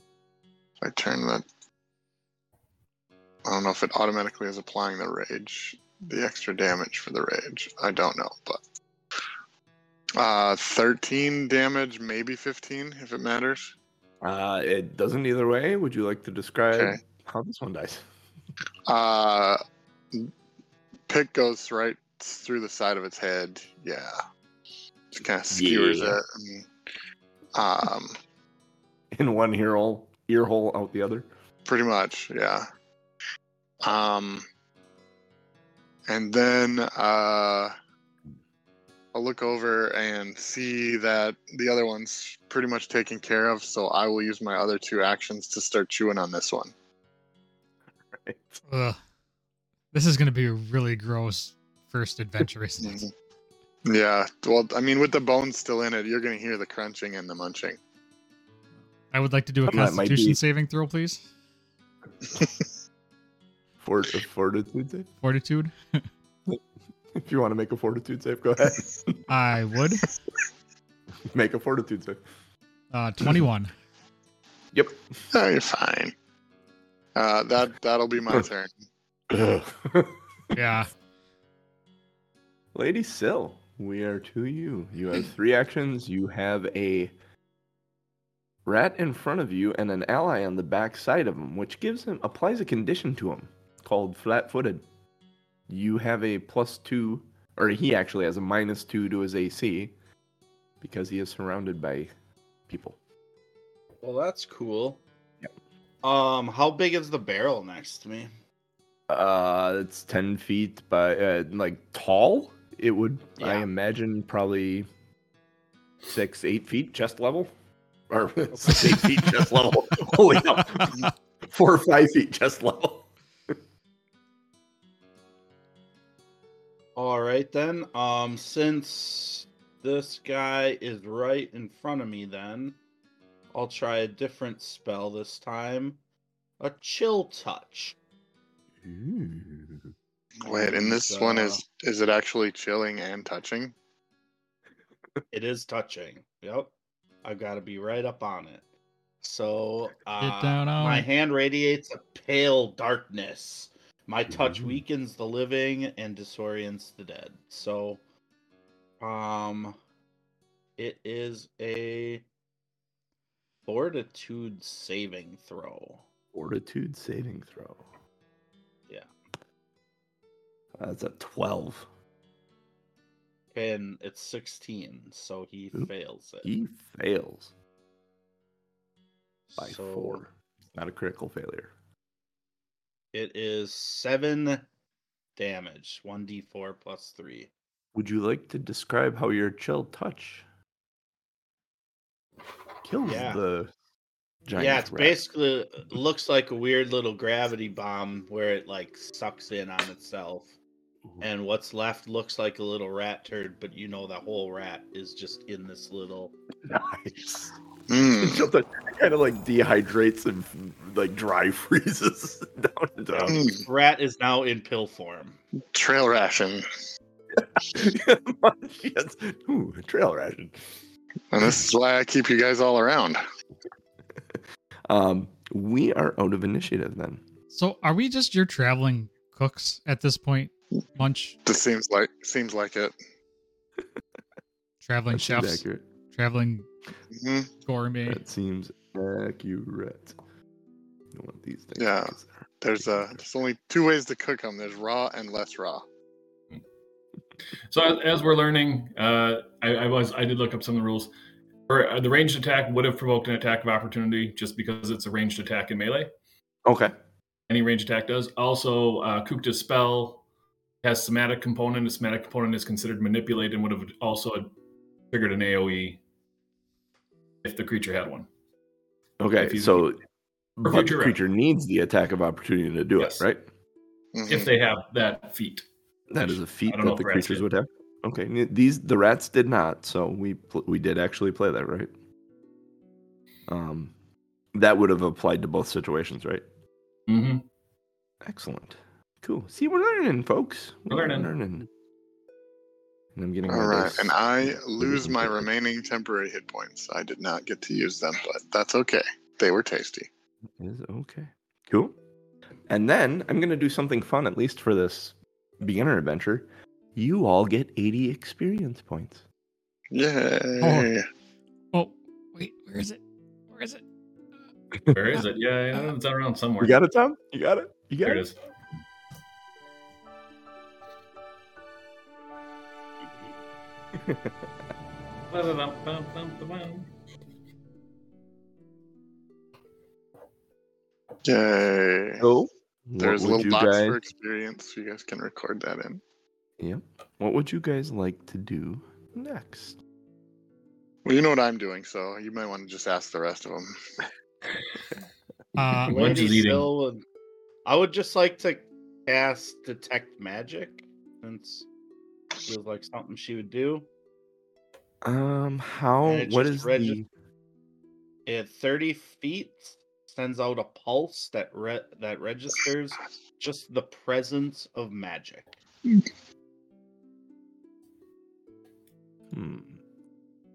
I turn that, I don't know if it automatically is applying the rage, the extra damage for the rage. I don't know, but uh, 13 damage, maybe 15 if it matters. Uh, it doesn't either way. Would you like to describe Okay. how this one dies? Uh, pick goes right through the side of its head. Yeah, just kind of skewers Yeah. it. And, um, In one ear hole, ear hole out the other. pretty much yeah um and then uh i'll look over and see that the other one's pretty much taken care of so i will use my other two actions to start chewing on this one Right. Ugh. This is going to be a really gross first adventure, isn't it? Yeah. Well, I mean, with the bones still in it, you're gonna hear the crunching and the munching. I would like to do a That Constitution be- saving throw, please. Fort, a fortitude save. Fortitude. If you want to make a fortitude save, go ahead. I would. make a fortitude save. Uh, 21. Yep. Oh, you're fine. Uh, that that'll be my turn. Yeah. Lady Sill, we are to you. You have three actions. You have a rat in front of you and an ally on the back side of him, which gives him applies a condition to him called flat-footed. You have a plus two, or he actually has a minus two to his AC because he is surrounded by people. Well, that's cool. Um, how big is the barrel next to me? Uh, it's ten feet by uh, like tall. It would, I imagine, probably six, eight feet chest level, or six, eight feet chest level. Holy hell, four or five feet chest level. All right then. Um, since this guy is right in front of me, then I'll try a different spell this time. A chill touch. Wait, and this one is is it actually chilling and touching? It is touching. Yep. I've got to be right up on it. So uh, down on my hand radiates a pale darkness. My touch Ooh. weakens the living and disorients the dead. So, um, it is a fortitude saving throw. Fortitude saving throw. Yeah. That's a twelve. And it's 16, so he Oop. fails it. He fails by So four. Not a critical failure. It is seven damage, 1d4 plus 3. Would you like to describe how your chill touch kills Yeah. the giant? yeah, it's rat? basically looks like a weird little gravity bomb where it like sucks in on itself. And what's left looks like a little rat turd, but you know the whole rat is just in this little. nice. Mm. Chill touch kind of like dehydrates and like dry freezes down and down. Mm. Rat is now in pill form. Trail ration. yes. Ooh, trail ration. And this is why I keep you guys all around. Um, we are out of initiative then. So are we just your traveling cooks at this point? Munch, This seems like seems like it. traveling That seems chefs, accurate. traveling hmm gourmet. That seems accurate. You know what these things Yeah. There's uh there's only two ways to cook them. There's raw and less raw. So as, as we're learning, uh, I, I was I did look up some of the rules. For uh, the ranged attack would have provoked an attack of opportunity just because it's a ranged attack in melee. Okay. Any ranged attack does. Also, uh, Kukta's spell has somatic component. A somatic component is considered manipulate and would have also triggered an AOE if the creature had one. Okay. So, For but the future creature needs the attack of opportunity to do Yes. it, right? Mhm. If they have that feat. That is a feat I don't know that the creatures did. would have. Okay. These the rats did not, so we we did actually play that, right? Um, that would have applied to both situations, right? hmm Excellent. Cool. See, we're learning, folks. We're learning. learning. And I'm getting All my and I lose my remaining temporary hit points. I did not get to use them, but that's okay. They were tasty. is okay. Cool. And then I'm gonna do something fun, at least for this beginner adventure. You all get 80 experience points. Yay! Oh. oh, wait, where is it? Where is it? Where is it? Yeah, yeah, it's around somewhere. You got it, Tom? You got it? You got There it it? Yay! So, There's a little you box guys? for experience. You guys can record that in. Yep. What would you guys like to do next? Well, you know what I'm doing, so you might want to just ask the rest of them. Uh, Munch is eating. I would just like to cast detect magic since feels like something she would do. Um, how? What is it What just is regis- the? At 30 feet, sends out a pulse that re- that registers just the presence of magic. Hmm.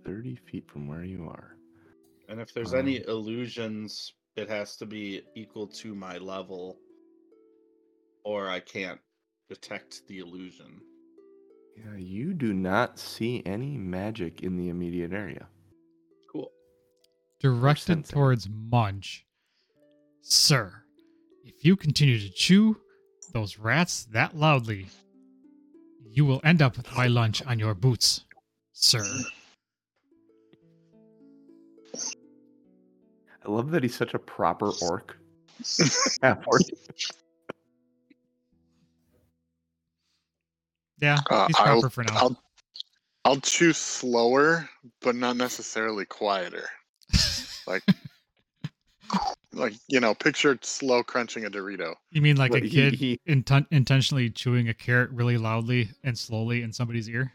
Thirty feet from where you are. And if there's Um, any illusions, it has to be equal to my level, or I can't detect the illusion. Yeah, you do not see any magic in the immediate area. Cool. Directed eh? towards Munch. Sir, if you continue to chew those rats that loudly, you will end up with my lunch on your boots, sir. I love that he's such a proper orc. Half orc. Yeah, Uh, he's I'll- for now. I'll I'll choose slower, but not necessarily quieter. Like like you know, picture slow crunching a Dorito. You mean like a What, he- kid he- inten- intentionally chewing a carrot really loudly and slowly in somebody's ear,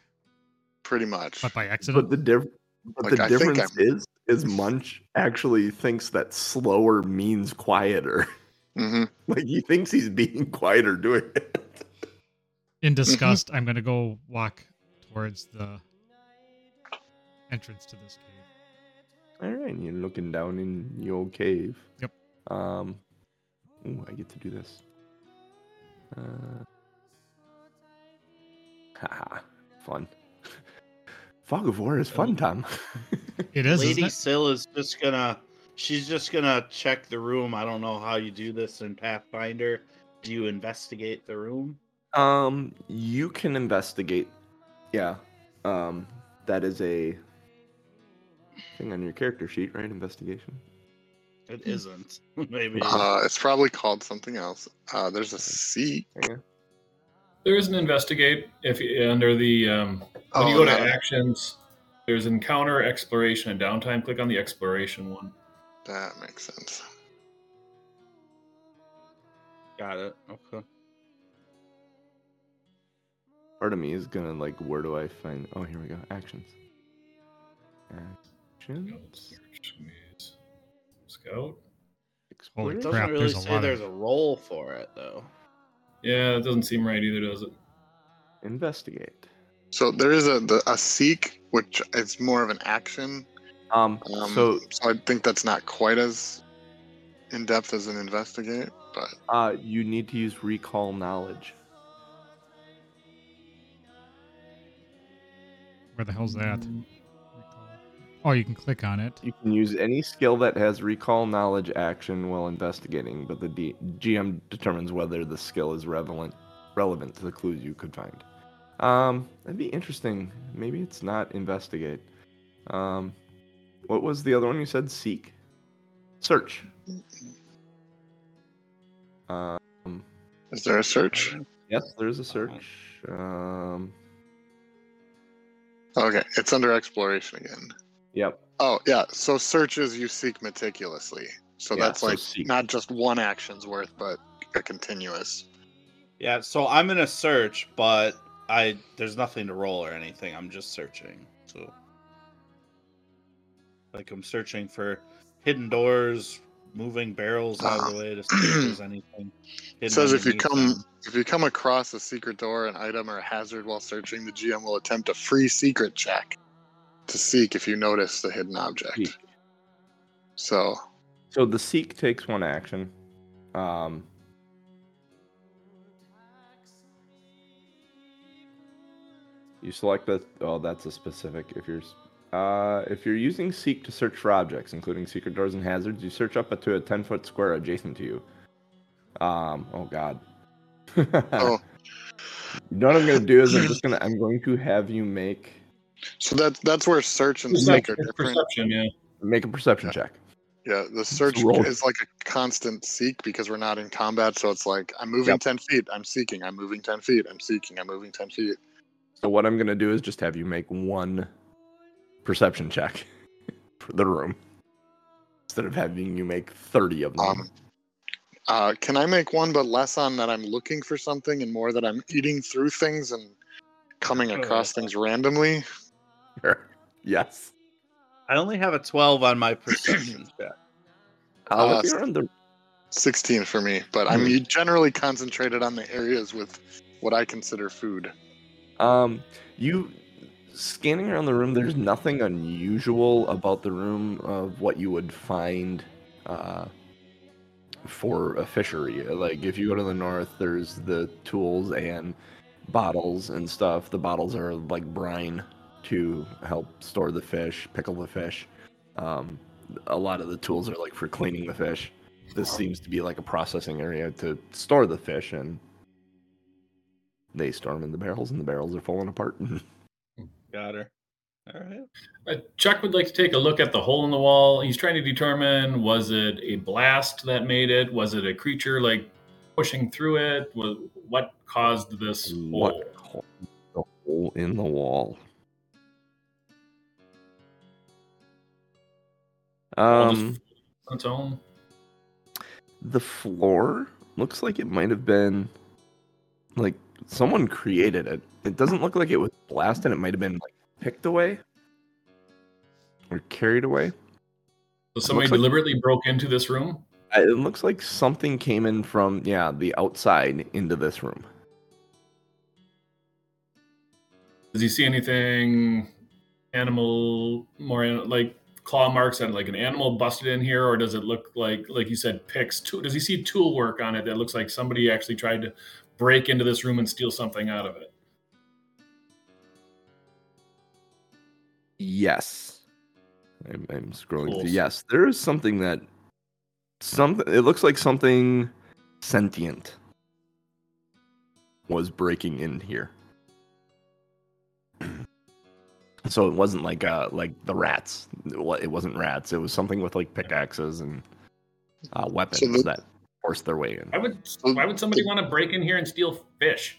Pretty much. but by accident? But the diff- but Like, the difference is is Munch actually thinks that slower means quieter. hmm like he thinks he's being quieter doing it. In disgust, I'm gonna go walk towards the entrance to this cave. All right, you're looking down in the old cave. Yep. Um. Ooh, I get to do this. Uh. Haha, fun. Fog of War is fun, Tom. It is, Lady isn't it? Sill is just gonna she's just gonna check the room. I don't know how you do this in Pathfinder. Do you investigate the room? Um, you can investigate. Yeah. Um, that is a thing on your character sheet, right? Investigation. It isn't. Maybe. Uh, it's probably called something else. Uh, there's a seek. Yeah. There is an investigate if you, under the um, when Oh, you go to actions. There's encounter, exploration, and downtime. Click on the exploration one. That makes sense. Got it. Okay. Part of me is gonna like, where do I find? Oh, here we go. Actions. Actions. Scout search is- Scout. Holy It doesn't Crap, really there's a say lot of- there's a role for it though. Yeah, it doesn't seem right either, does it? Investigate. So there is a the, a seek, which is more of an action. Um, Um, so so I think that's not quite as in depth as an investigate, but uh, you need to use recall knowledge. Where the hell's that? Oh, you can click on it. You can use any skill that has recall knowledge action while investigating, but the D- GM determines whether the skill is relevant relevant to the clues you could find. Um, that'd be interesting. Maybe it's not investigate. Um, what was the other one you said? Seek, search. Um, is there a search? yes, there's a search. Um, Okay, it's under exploration again. yep. Oh yeah, so searches you seek meticulously. So Yeah, that's so like seek. not just one action's worth, but a continuous. Yeah, so I'm gonna search, but I there's nothing to roll or anything. I'm just searching. So like I'm searching for hidden doors, moving barrels out of the uh-huh. way to see if there's anything. It says if you underneath come them. If you come across a secret door, an item, or a hazard while searching, the GM will attempt a free secret check to seek if you notice the hidden object. Seek. So So the seek takes one action. Um, you select the. Oh, that's a specific. If you're, uh, if you're using seek to search for objects, including secret doors and hazards, you search up to a ten foot square adjacent to you. Um. Oh God. Oh, You know what I'm gonna do is I'm just gonna I'm going to have you make so that's that's where search and Perception. seek are different. Perception, yeah. make a perception Yeah. check. Yeah, the search roll. is like a constant seek because we're not in combat. So it's like I'm moving Yep. ten feet, I'm seeking, I'm moving ten feet, I'm seeking, I'm moving ten feet. So what I'm gonna do is just have you make one perception check for the room instead of having you make thirty of them. Um, uh, can I make one, but less on that I'm looking for something and more that I'm eating through things and coming across things randomly. yes. I only have a 12 on my perception check. Uh, Uh, look around the 16 for me, but I'm Hmm. generally concentrated on the areas with what I consider food. Um, you scanning around the room. There's nothing unusual about the room of what you would find uh, for a fishery. Like if you go to the north, there's the tools and bottles and stuff. The bottles are like brine to help store the fish, pickle the fish. Um, a lot of the tools are like for cleaning the fish. This seems to be like a processing area to store the fish and they store them in the barrels, and the barrels are falling apart. Got her. All right. Uh, Chuck would like to take a look at the hole in the wall. He's trying to determine was it a blast that made it? Was it a creature like pushing through it? Was, what caused this hole? what hole- the hole in the wall? Um, on its own. the floor looks like it might have been like someone created it. It doesn't look like it was blasted. It might have been like picked away or carried away. So somebody like- deliberately broke into this room. It looks like something came in from yeah the outside into this room. Does he see anything animal more like claw marks and like an animal busted in here, or does it look like like you said picks? Tool, does he see tool work on it that looks like somebody actually tried to break into this room and steal something out of it? Yes. I'm, I'm scrolling Cool. through. Yes, there is something that something. It looks like something sentient was breaking in here. So it wasn't like uh like the rats. It it wasn't rats. It was something with like pickaxes and uh, weapons the- that forced their way in. Why would why would somebody want to break in here and steal fish?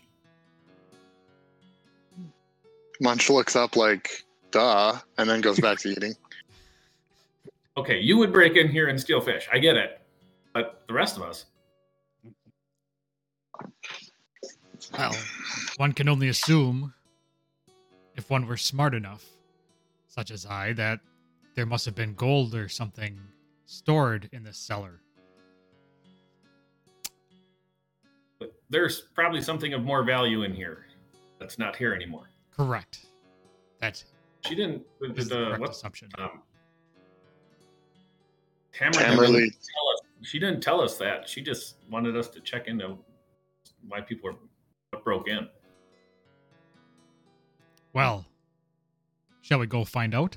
Munch looks up like, duh, and then goes back to eating. Okay, you would break in here and steal fish. I get it, but the rest of us. Well, one can only assume, if one were smart enough, such as I, that there must have been gold or something stored in this cellar. But there's probably something of more value in here that's not here anymore. Correct. That She didn't. is The, the correct what's assumption. um, Tamara Tamily. didn't tell us. She didn't tell us that. She just wanted us to check into why people were what broke in. Well, shall we go find out?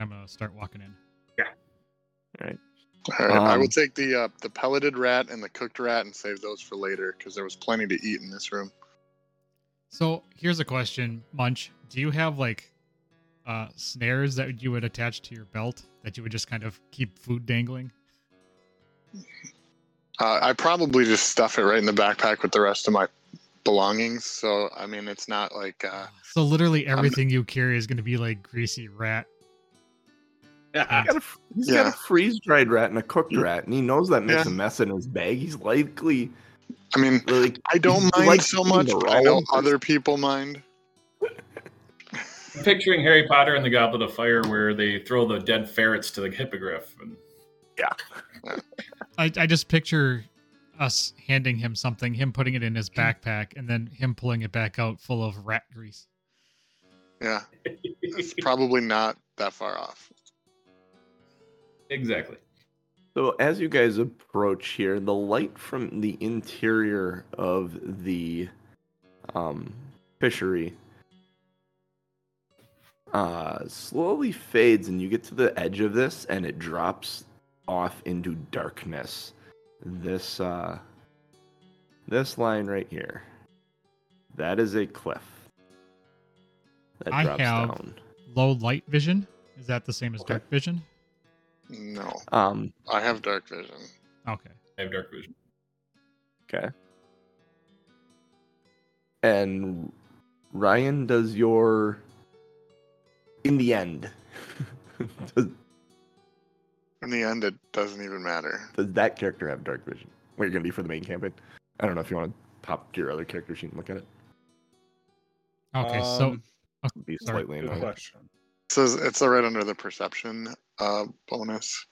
I'm gonna start walking in. Yeah. All right, I will Um, take the uh, the pelleted rat and the cooked rat and save those for later because there was plenty to eat in this room. So here's a question, Munch. Do you have like uh, snares that you would attach to your belt that you would just kind of keep food dangling? Uh, I probably just stuff it right in the backpack with the rest of my belongings. So I mean, it's not like uh, So literally everything you carry is going to be like greasy rat. He's got a, he's got a freeze dried rat and a cooked rat, and he knows that makes Yeah. a mess in his bag. He's likely I mean, like I don't mind so much, but I raw know other people mind. I'm picturing Harry Potter and the Goblet of Fire, where they throw the dead ferrets to the hippogriff. And Yeah. I, I just picture us handing him something, him putting it in his backpack, and then him pulling it back out full of rat grease. Yeah, it's probably not that far off. exactly. So as you guys approach here, the light from the interior of the um, fishery uh, slowly fades, and you get to the edge of this, and it drops off into darkness. This uh, this line right here, that is a cliff that I drops have- down. Low light vision? Is that the same as Okay. dark vision? No, Um, I have dark vision. Okay. I have dark vision. Okay. And Ryan, does your in the end does, In the end, it doesn't even matter. does that character have dark vision? What you're gonna be for the main campaign? I don't know if you want to pop to your other character sheet and look at it. Okay, so Um, okay, Be slightly good question. It says it's right under the perception uh, bonus.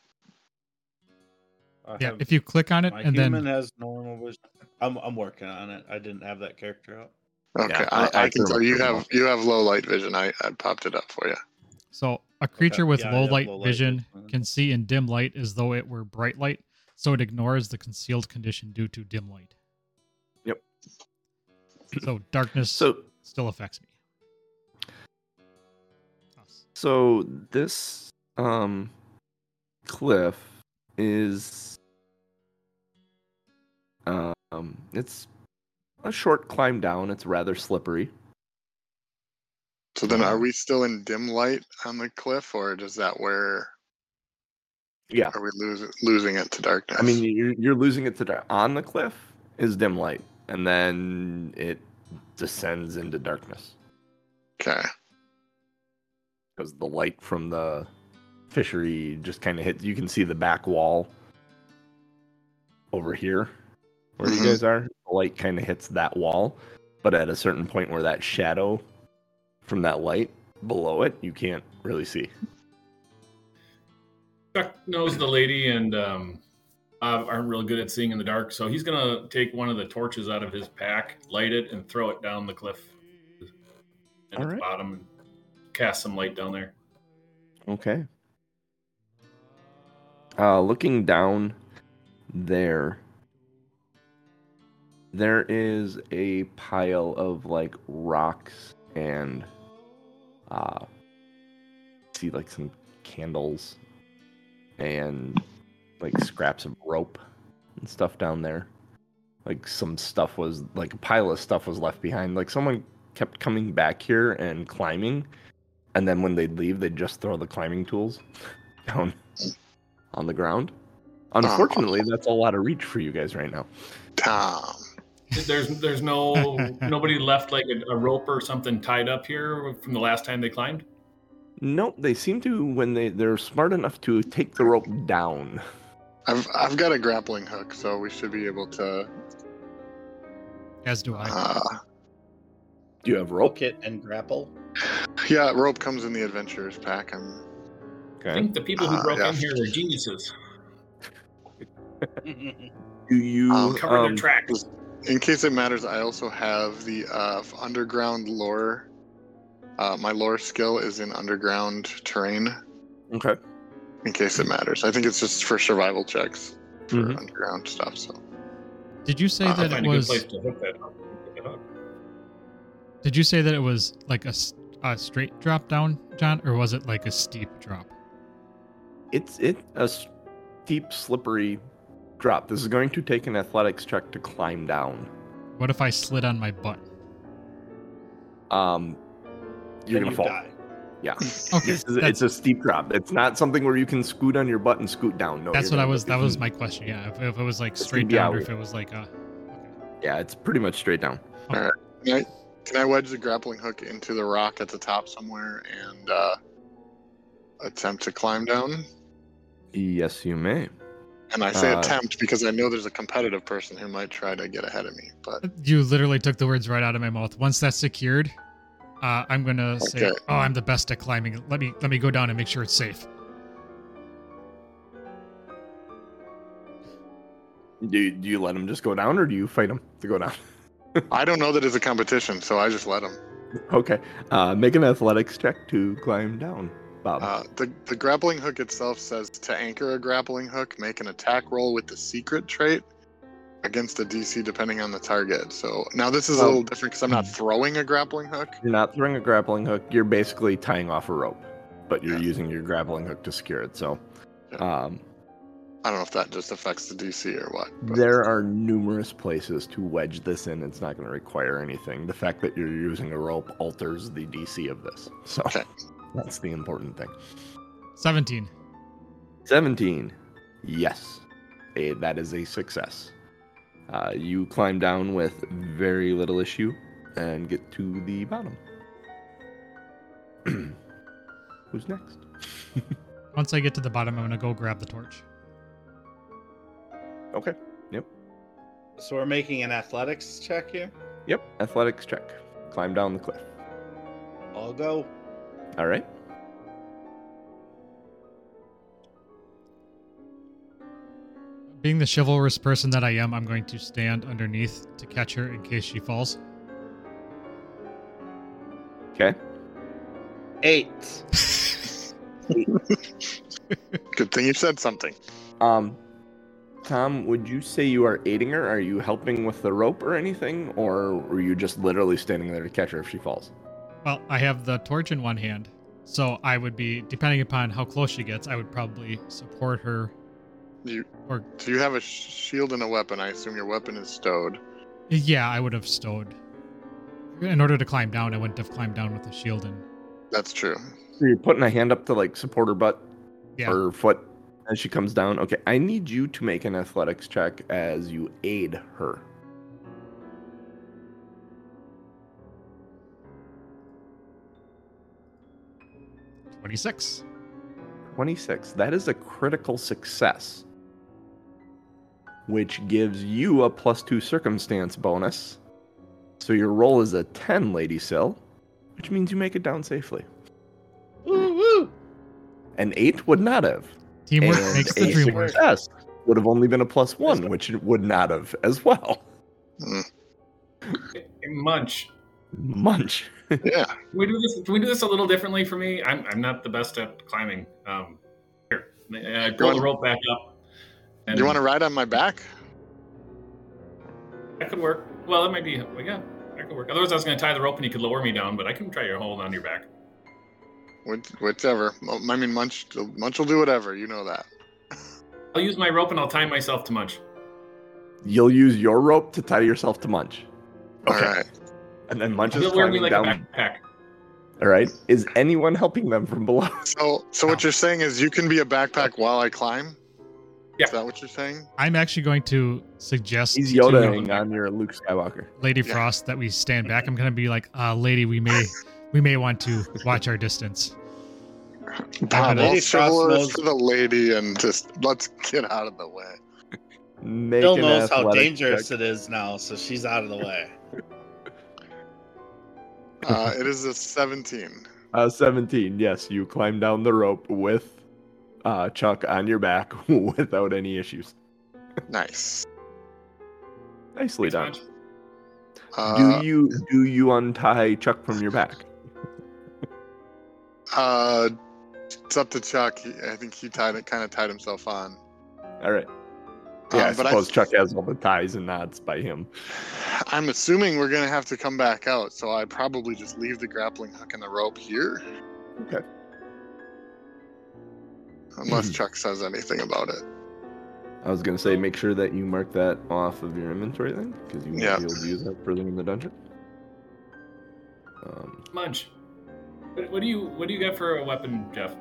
I yeah, if you click on it my and human then has normal vision. I'm I'm working on it. I didn't have that character out. Okay, Yeah, I, I- I, I can can tell you remember have you have low light vision. I, I popped it up for you. so a creature with yeah, low light low light vision vision. can see in dim light as though it were bright light, so it ignores the concealed condition due to dim light. Yep. So darkness So still affects me. Us. So this um cliff is um it's a short climb down. It's rather slippery. So then, are we still in dim light on the cliff, or does that where Yeah. are we losing losing it to darkness? I mean you're you're losing it to dark. on the cliff is dim light and then it descends into darkness okay, because the light from the fishery just kind of hits you can see the back wall over here where Mhm. you guys are the light kind of hits that wall but at a certain point where that shadow from that light below it you can't really see Chuck knows the lady and um, uh, aren't real good at seeing in the dark, so he's gonna take one of the torches out of his pack, light it, and throw it down the cliff at All the right. bottom, and cast some light down there. Okay. Uh, looking down there, there is a pile of like rocks and uh, see like some candles and like scraps of rope and stuff down there. Like some stuff was like a pile of stuff was left behind. Like someone kept coming back here and climbing and then when they'd leave, they'd just throw the climbing tools down on the ground. Unfortunately, that's a lot of reach for you guys right now. Tom. There's there's no nobody left like a, a rope or something tied up here from the last time they climbed. Nope, they seem to when they they're smart enough to take the rope down. I've I've got a grappling hook, so we should be able to. As do I. Uh, Do you have rope? Hook it and grapple. yeah, rope comes in the adventurers pack. I'm I Okay. think the people who Uh, broke yeah. in here are geniuses. Do you Um, Cover um, their tracks. In case it matters. I also have the uh, underground lore. Uh, my lore skill is in underground terrain. Okay. In case it matters, I think it's just for survival checks for Mhm. underground stuff. So Did you say uh, that it was? place to hook that up. Hook it up. Did you say that it was like a, a straight drop down, John, or was it like a steep drop? It's it a steep, slippery drop. This is going to take an athletics check to climb down. What if I slid on my butt? Um, you're Then gonna you fall. die. Yeah. Okay, It's, it's a steep drop. It's not something where you can scoot on your butt and scoot down. No, that's what I was. That was my question. Yeah, if, if it was like straight down, out or if it was like a. Yeah, it's pretty much straight down. can I can I wedge the grappling hook into the rock at the top somewhere and uh, attempt to climb down? Yes, you may. And I say Uh, attempt because I know there's a competitive person who might try to get ahead of me. But You literally took the words right out of my mouth. Once that's secured, uh, I'm gonna say, "Oh, I'm the best at climbing. Let me let me go down and make sure it's safe." Do you, do you let him just go down, or do you fight him to go down? I don't know that it's a competition, so I just let him. Okay. Uh, make an athletics check to climb down, Bob. Uh, the the grappling hook itself says to anchor a grappling hook, make an attack roll with the secret trait against a DC depending on the target. So now this is a little different because I'm not throwing a grappling hook. you're not throwing a grappling hook. You're basically tying off a rope, but you're Yeah. using your grappling hook to secure it. So, Yeah. um, I don't know if that just affects the DC or what. but- there are numerous places to wedge this in. It's not going to require anything. The fact that you're using a rope alters the DC of this. So, Okay. That's the important thing. Seventeen. 17. Yes. A, that is a success. Uh, you climb down with very little issue and get to the bottom. Who's next? Once I get to the bottom, I'm gonna go grab the torch. Okay. Yep. So we're making an athletics check here. Yep. Athletics check. Climb down the cliff. I'll go. All right. Being the chivalrous person that I am, I'm going to stand underneath to catch her in case she falls. Okay. Eight. Good thing you said something. Um, Tom, would you say you are aiding her? Are you helping with the rope or anything, or were you just literally standing there to catch her if she falls? Well, I have the torch in one hand, so I would be, depending upon how close she gets, I would probably support her. You Or- so you have a shield and a weapon. I assume your weapon is stowed. Yeah, I would have stowed. In order to climb down, I wouldn't have climbed down with a shield and That's true. So you're putting a hand up to like support her butt Yeah. or foot as she comes down. Okay, I need you to make an athletics check as you aid her. Twenty-six. 26. That is a critical success, which gives you a plus two circumstance bonus. So your roll is a 10, Lady Sill, which means you make it down safely. Woo woo. An 8 would not have. Teamwork and makes the a dream work. success would have only been a plus one, which it would not have as well. Munch. Munch. Yeah. Can we do this? Can we do this a little differently for me? I'm I'm not the best at climbing. Um, here, I pull the rope back up. Do you want to ride on my back? That could work. Well, that might be. Well, yeah, that could work. Otherwise, I was going to tie the rope and you could lower me down, but I can try your hold on your back. Which, whichever. I mean, Munch. Munch will do whatever. You know that. I'll use my rope and I'll tie myself to Munch. You'll use your rope to tie yourself to Munch. All right. And then Munch is He'll wear me climbing like down. a backpack. All right. Is anyone helping them from below? So, so what you're saying is you can be a backpack while I climb? Yeah. Is that what you're saying? I'm actually going to suggest He's to Yodaing on your Luke Skywalker. Lady Yeah. Frost that we stand back. I'm going to be like, uh, lady, we may, we may want to watch our distance. Bob, Lady I'll Frost knows- to the lady and just let's get out of the way. Make Bill knows how dangerous check. it is now, so she's out of the way. Uh, it is a 17. Uh, 17. Yes, you climb down the rope with uh, Chuck on your back without any issues. Nice. Nicely done. Uh, do you do you untie Chuck from your back? uh, it's up to Chuck. He, I think he tied it, kind of tied himself on. All right. Yeah, Um, I but suppose Chuck has all the ties and knots by him. I'm assuming we're gonna have to come back out, so I probably just leave the grappling hook and the rope here. Okay. Unless. Chuck says anything about it. I was gonna say make sure that you mark that off of your inventory then, because you won't Yeah. be able to use that further in the dungeon. Um, Munch. What, what do you What do you got for a weapon, Jeff?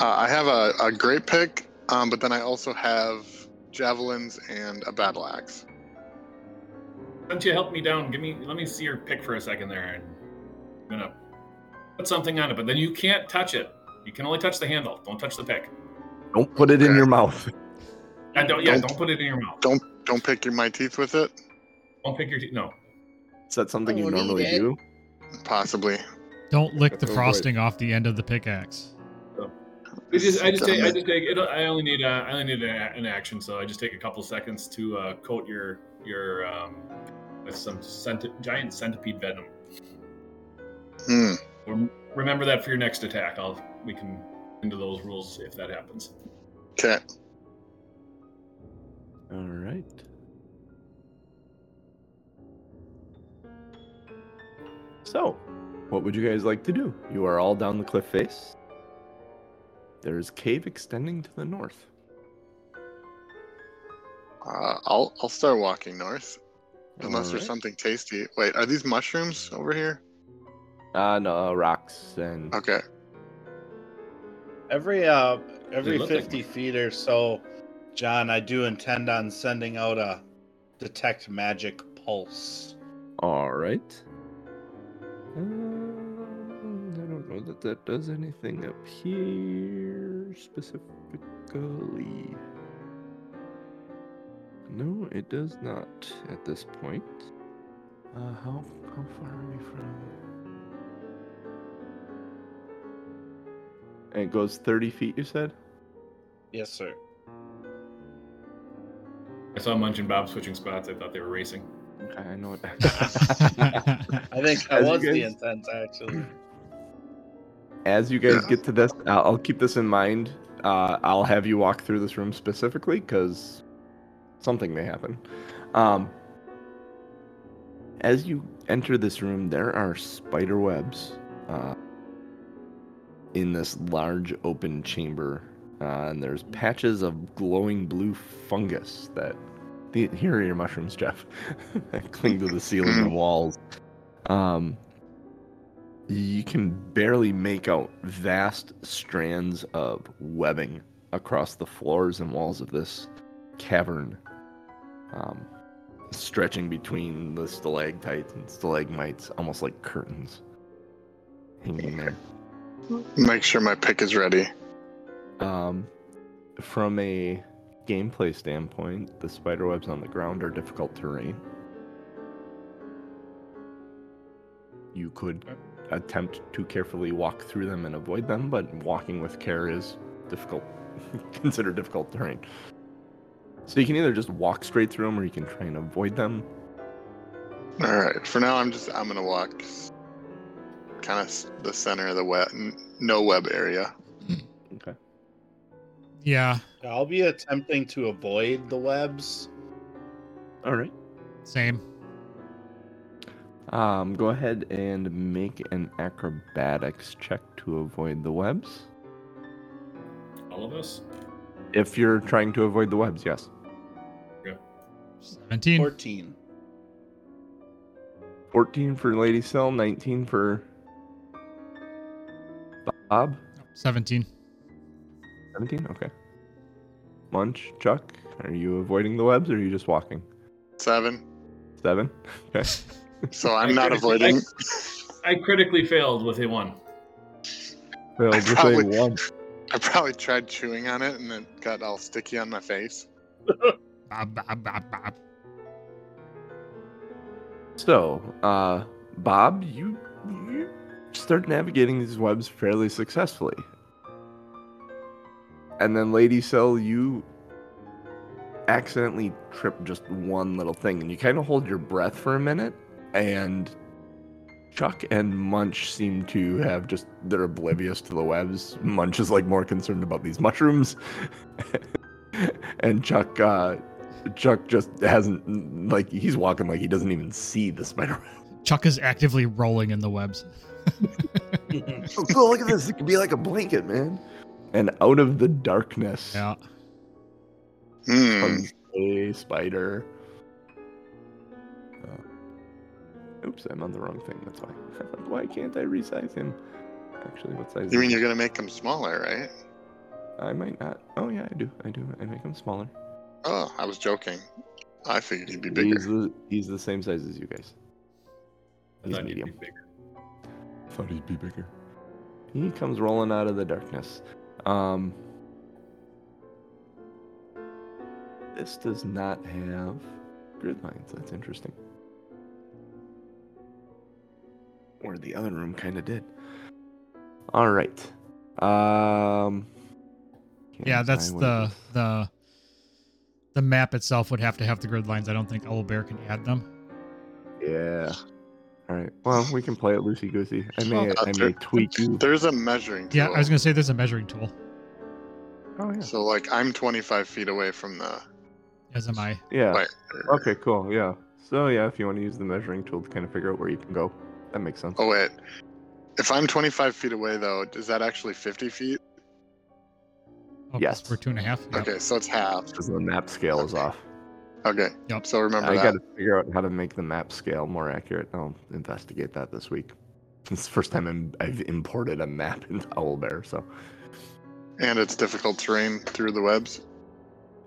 Uh, I have a, a great pick, um, but then I also have javelins and a battle axe. Why don't you help me down? Give me. Let me see your pick for a second there. And I'm gonna put something on it, but then you can't touch it. You can only touch the handle. Don't touch the pick. don't put it in your mouth. I don't. Yeah, Don't- don't put it in your mouth. Don't don't pick your, my teeth with it. Don't pick your teeth. No. Is that something you normally do? Possibly. Don't lick the frosting off the end of the pickaxe. I just, I just take, I just take. It, I only need, a, I only need a, an action, so I just take a couple seconds to uh, coat your, your, um, with some centi- giant centipede venom. Hmm. Rem- Remember that for your next attack. I'll, we can into those rules if that happens. Okay. All right. So, what would you guys like to do? You are all down the cliff face. There's cave extending to the north. Uh, I'll I'll start walking north. Unless there's something tasty. Wait, are these mushrooms over here? Uh, no, rocks and Okay. Every uh every look like fifty feet or so, John, I do intend on sending out a detect magic pulse. All right. Um, I don't know that that does anything up here specifically. No, it does not at this point. Uh, how how far are we from? And it goes 30 feet, you said? Yes, sir. I saw Munch and Bob switching spots. I thought they were racing. I know what. That I think that As you was the guys- intent, actually. As you guys Yeah. get to this, I'll, keep this in mind. Uh, I'll have you walk through this room specifically because something may happen. Um, as you enter this room, there are spider webs uh, in this large open chamber, uh, and there's patches of glowing blue fungus that. The, here are your mushrooms, Jeff. that cling to the ceiling and walls. Um, you can barely make out vast strands of webbing across the floors and walls of this cavern, um, stretching between the stalactites and stalagmites, almost like curtains hanging there. Make sure my pick is ready. Um, from a gameplay standpoint, the spider webs on the ground are difficult terrain. You could attempt to carefully walk through them and avoid them, but walking with care is difficult, considered difficult terrain. So you can either just walk straight through them or you can try and avoid them. All right. For now, I'm just I'm gonna walk kind of the center of the web, no web area. Okay. yeah, I'll be attempting to avoid the webs. All right. same. Um, go ahead and make an acrobatics check to avoid the webs. All of us. If you're trying to avoid the webs, yes. 17. 14. 14 for Lady Sill, 19 for Bob. 17. 17? Okay. Munch, Chuck, are you avoiding the webs or are you just walking? Seven. Seven? Okay. So I'm I not avoiding. I critically failed with a one. Well, I just say probably- one. I probably tried chewing on it and it got all sticky on my face. Bob, bob, bob, bob. So, uh, Bob, you, you start navigating these webs fairly successfully. And then Lady Sill, you accidentally trip just one little thing and you kind of hold your breath for a minute and Chuck and Munch seem to have just they're oblivious to the webs. Munch is like more concerned about these mushrooms. and Chuck uh Chuck just hasn't like he's walking like he doesn't even see the spider web. Chuck is actively rolling in the webs. Oh, cool, look at this. It could be like a blanket, man. And out of the darkness Yeah. Hmm. comes a spider. Oops, I'm on the wrong thing. That's why. why can't I resize him? Actually, what size? You mean he? you're gonna make him smaller, right? I might not. Oh yeah, I do. I do. I make him smaller. Oh, I was joking. I figured he'd be bigger. He's the, he's the same size as you guys. I He's thought he'd be medium. bigger. Thought he'd be bigger. He comes rolling out of the darkness. Um, this does not have grid lines. That's interesting. Or the other room kind of did. All right. Um. Yeah, that's the it is. the the map itself would have to have the grid lines. I don't think Owlbear can add them. Yeah. All right. Well, we can play it loosey goosey. I may, I there- may tweak you. There's a measuring tool. Yeah, I was gonna say there's a measuring tool. Oh yeah. So like I'm 25 feet away from the. As am I. Yeah. Right. Okay, cool. Yeah. So yeah, if you want to use the measuring tool to kind of figure out where you can go, that makes sense. Oh wait. If I'm 25 feet away though, is that actually 50 feet? Oh, Yes. We're two and a half. Yep. Okay, so it's half. Because the map scale is off. Okay. Yep. So remember I that. got to figure out how to make the map scale more accurate. I'll investigate that this week. It's the first time I'm, I've imported a map into Owlbear, so And it's difficult terrain through the webs.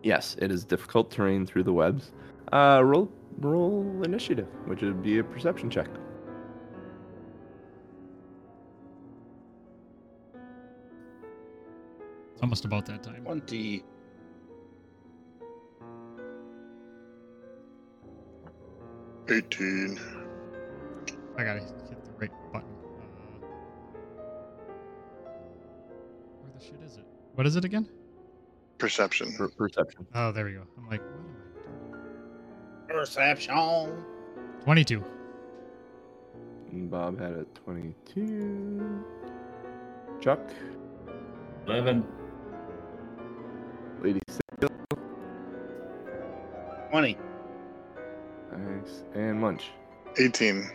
yes, it is difficult terrain through the webs. Uh, roll roll initiative, which would be a perception check. It's almost about that time. 20. Eighteen. I gotta hit the right button. Uh, where the shit is it? What is it again? Perception. Per- perception. Oh, there we go. I'm like, what am I doing? Perception. 22. And Bob had a 22. Chuck, Eleven. 86. 20. Nice. And Munch. 18.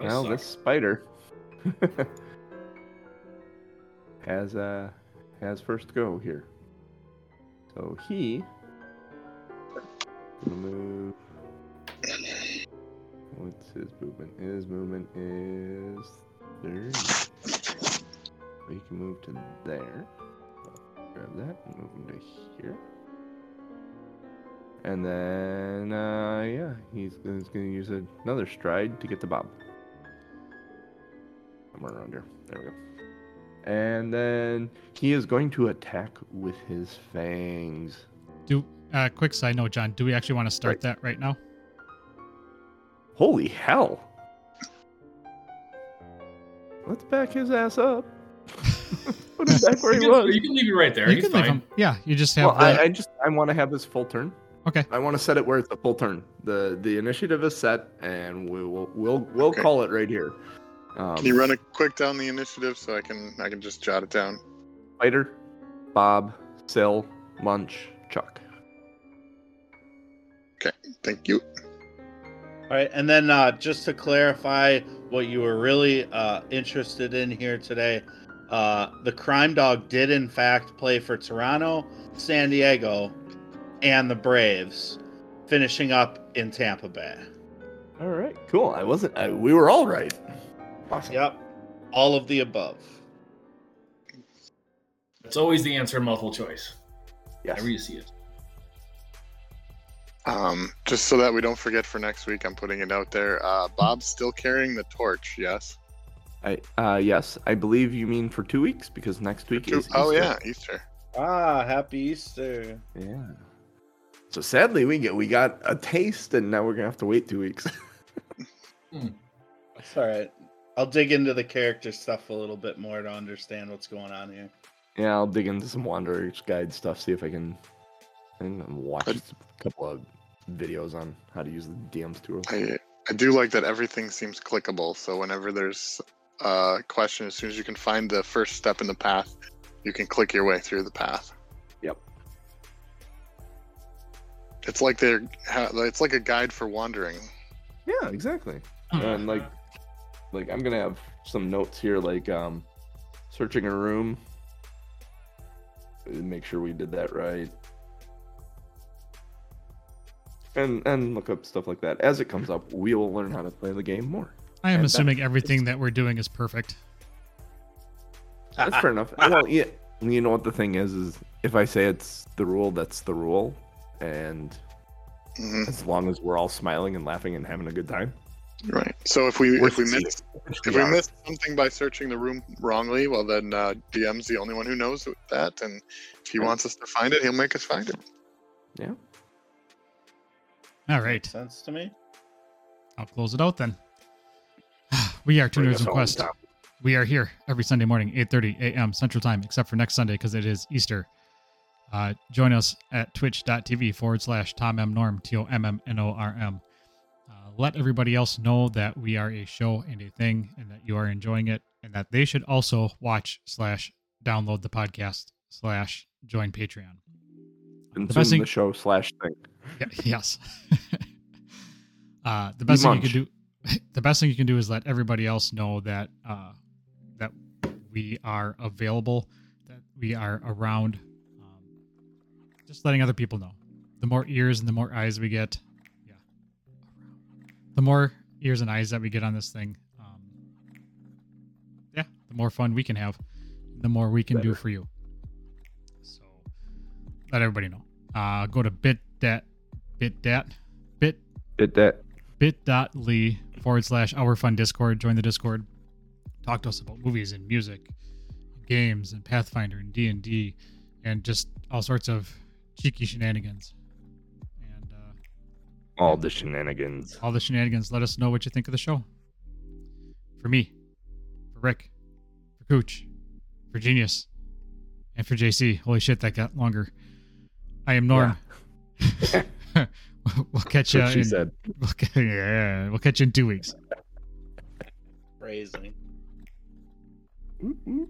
Now well, this spider has uh has first go here. So he move. What's his movement? His movement is 30. You can move to there. Grab that. Move him to here. And then, uh, yeah, he's, he's going to use another stride to get the Bob. Somewhere around here. There we go. And then he is going to attack with his fangs. Do uh, quick side note, John. Do we actually want to start right. that right now? Holy hell! Let's back his ass up. Put him back where you, he can, was. you can leave it right there. you He's can leave fine. him. Yeah, you just have. Well, the, I, I just I want to have this full turn. Okay. I want to set it where it's a full turn. the The initiative is set, and we will we'll we'll Okay. call it right here. Um, Can you run a quick down the initiative so I can I can just jot it down? Spider, Bob, Sill, Munch, Chuck. Okay, thank you. All right, and then uh, just to clarify what you were really uh, interested in here today, uh, the crime dog did in fact play for Toronto, San Diego, and the Braves, finishing up in Tampa Bay. All right, cool. I wasn't. I, we were all right. Awesome. Yep, all of the above. That's always the answer in multiple choice. Yes. Whenever you see it. Um, just so that we don't forget for next week, I'm putting it out there. Uh, Bob's still carrying the torch. Yes. I uh yes, I believe you mean for two weeks because next week is. oh yeah, Easter. Ah, happy Easter! Yeah. So sadly, we get we got a taste, and now we're gonna have to wait two weeks. It's all right. I'll dig into the character stuff a little bit more to understand what's going on here. yeah, I'll dig into some Wanderer's Guide stuff, see if I can, and watch But- a couple of videos on how to use the DM's tool. I I do like that everything seems clickable. So whenever there's a question, as soon as you can find the first step in the path, you can click your way through the path. Yep. It's like they're it's like a guide for wandering. Yeah, exactly. and like like i'm gonna have some notes here like um searching a room Uh, make sure we did that right and and look up stuff like that as it comes up we will learn how to play the game more I am and that- assuming everything that we're doing is perfect. that's fair enough well yeah you know what the thing is is if i say it's the rule that's the rule and Mhm, as long as we're all smiling and laughing and having a good time Right. So if we if we succeeding. miss if we are. missed something by searching the room wrongly, well then uh, DM's the only one who knows that, and if he Right. wants us to find it, he'll make us find it. yeah All right, Makes sense to me. I'll close it out then. We are Two Nerds and home, Quest. We are here every Sunday morning, 8.30 a.m. Central Time, except for next Sunday because it is Easter. Uh, join us at twitch.tv forward slash Tom M. Norm, T O M M N O R M. Uh, let everybody else know that we are a show and a thing and that you are enjoying it and that they should also watch slash download the podcast slash join Patreon. Consume best thing- the show slash thing Yeah, yes. uh, the best thing you could do, the best thing you can do is let everybody else know that uh, that we are available, that we are around. Um, just letting other people know. The more ears and the more eyes we get, yeah, the more ears and eyes that we get on this thing, um, yeah, the more fun we can have, the more we can do for you. So let everybody know. Uh, go to bit.dat, bit.dat, bit Did that bit.ly forward slash our fun discord join the discord talk to us about movies and music games and pathfinder and d&d and just all sorts of cheeky shenanigans and uh, all the shenanigans all the shenanigans let us know what you think of the show for me for Rick, for Kooch, for Genius, and for JC. Holy shit, that got longer. I am Norm. we'll catch you. she in, said. We'll, yeah, we'll catch you in two weeks. Crazy. Mm-mm.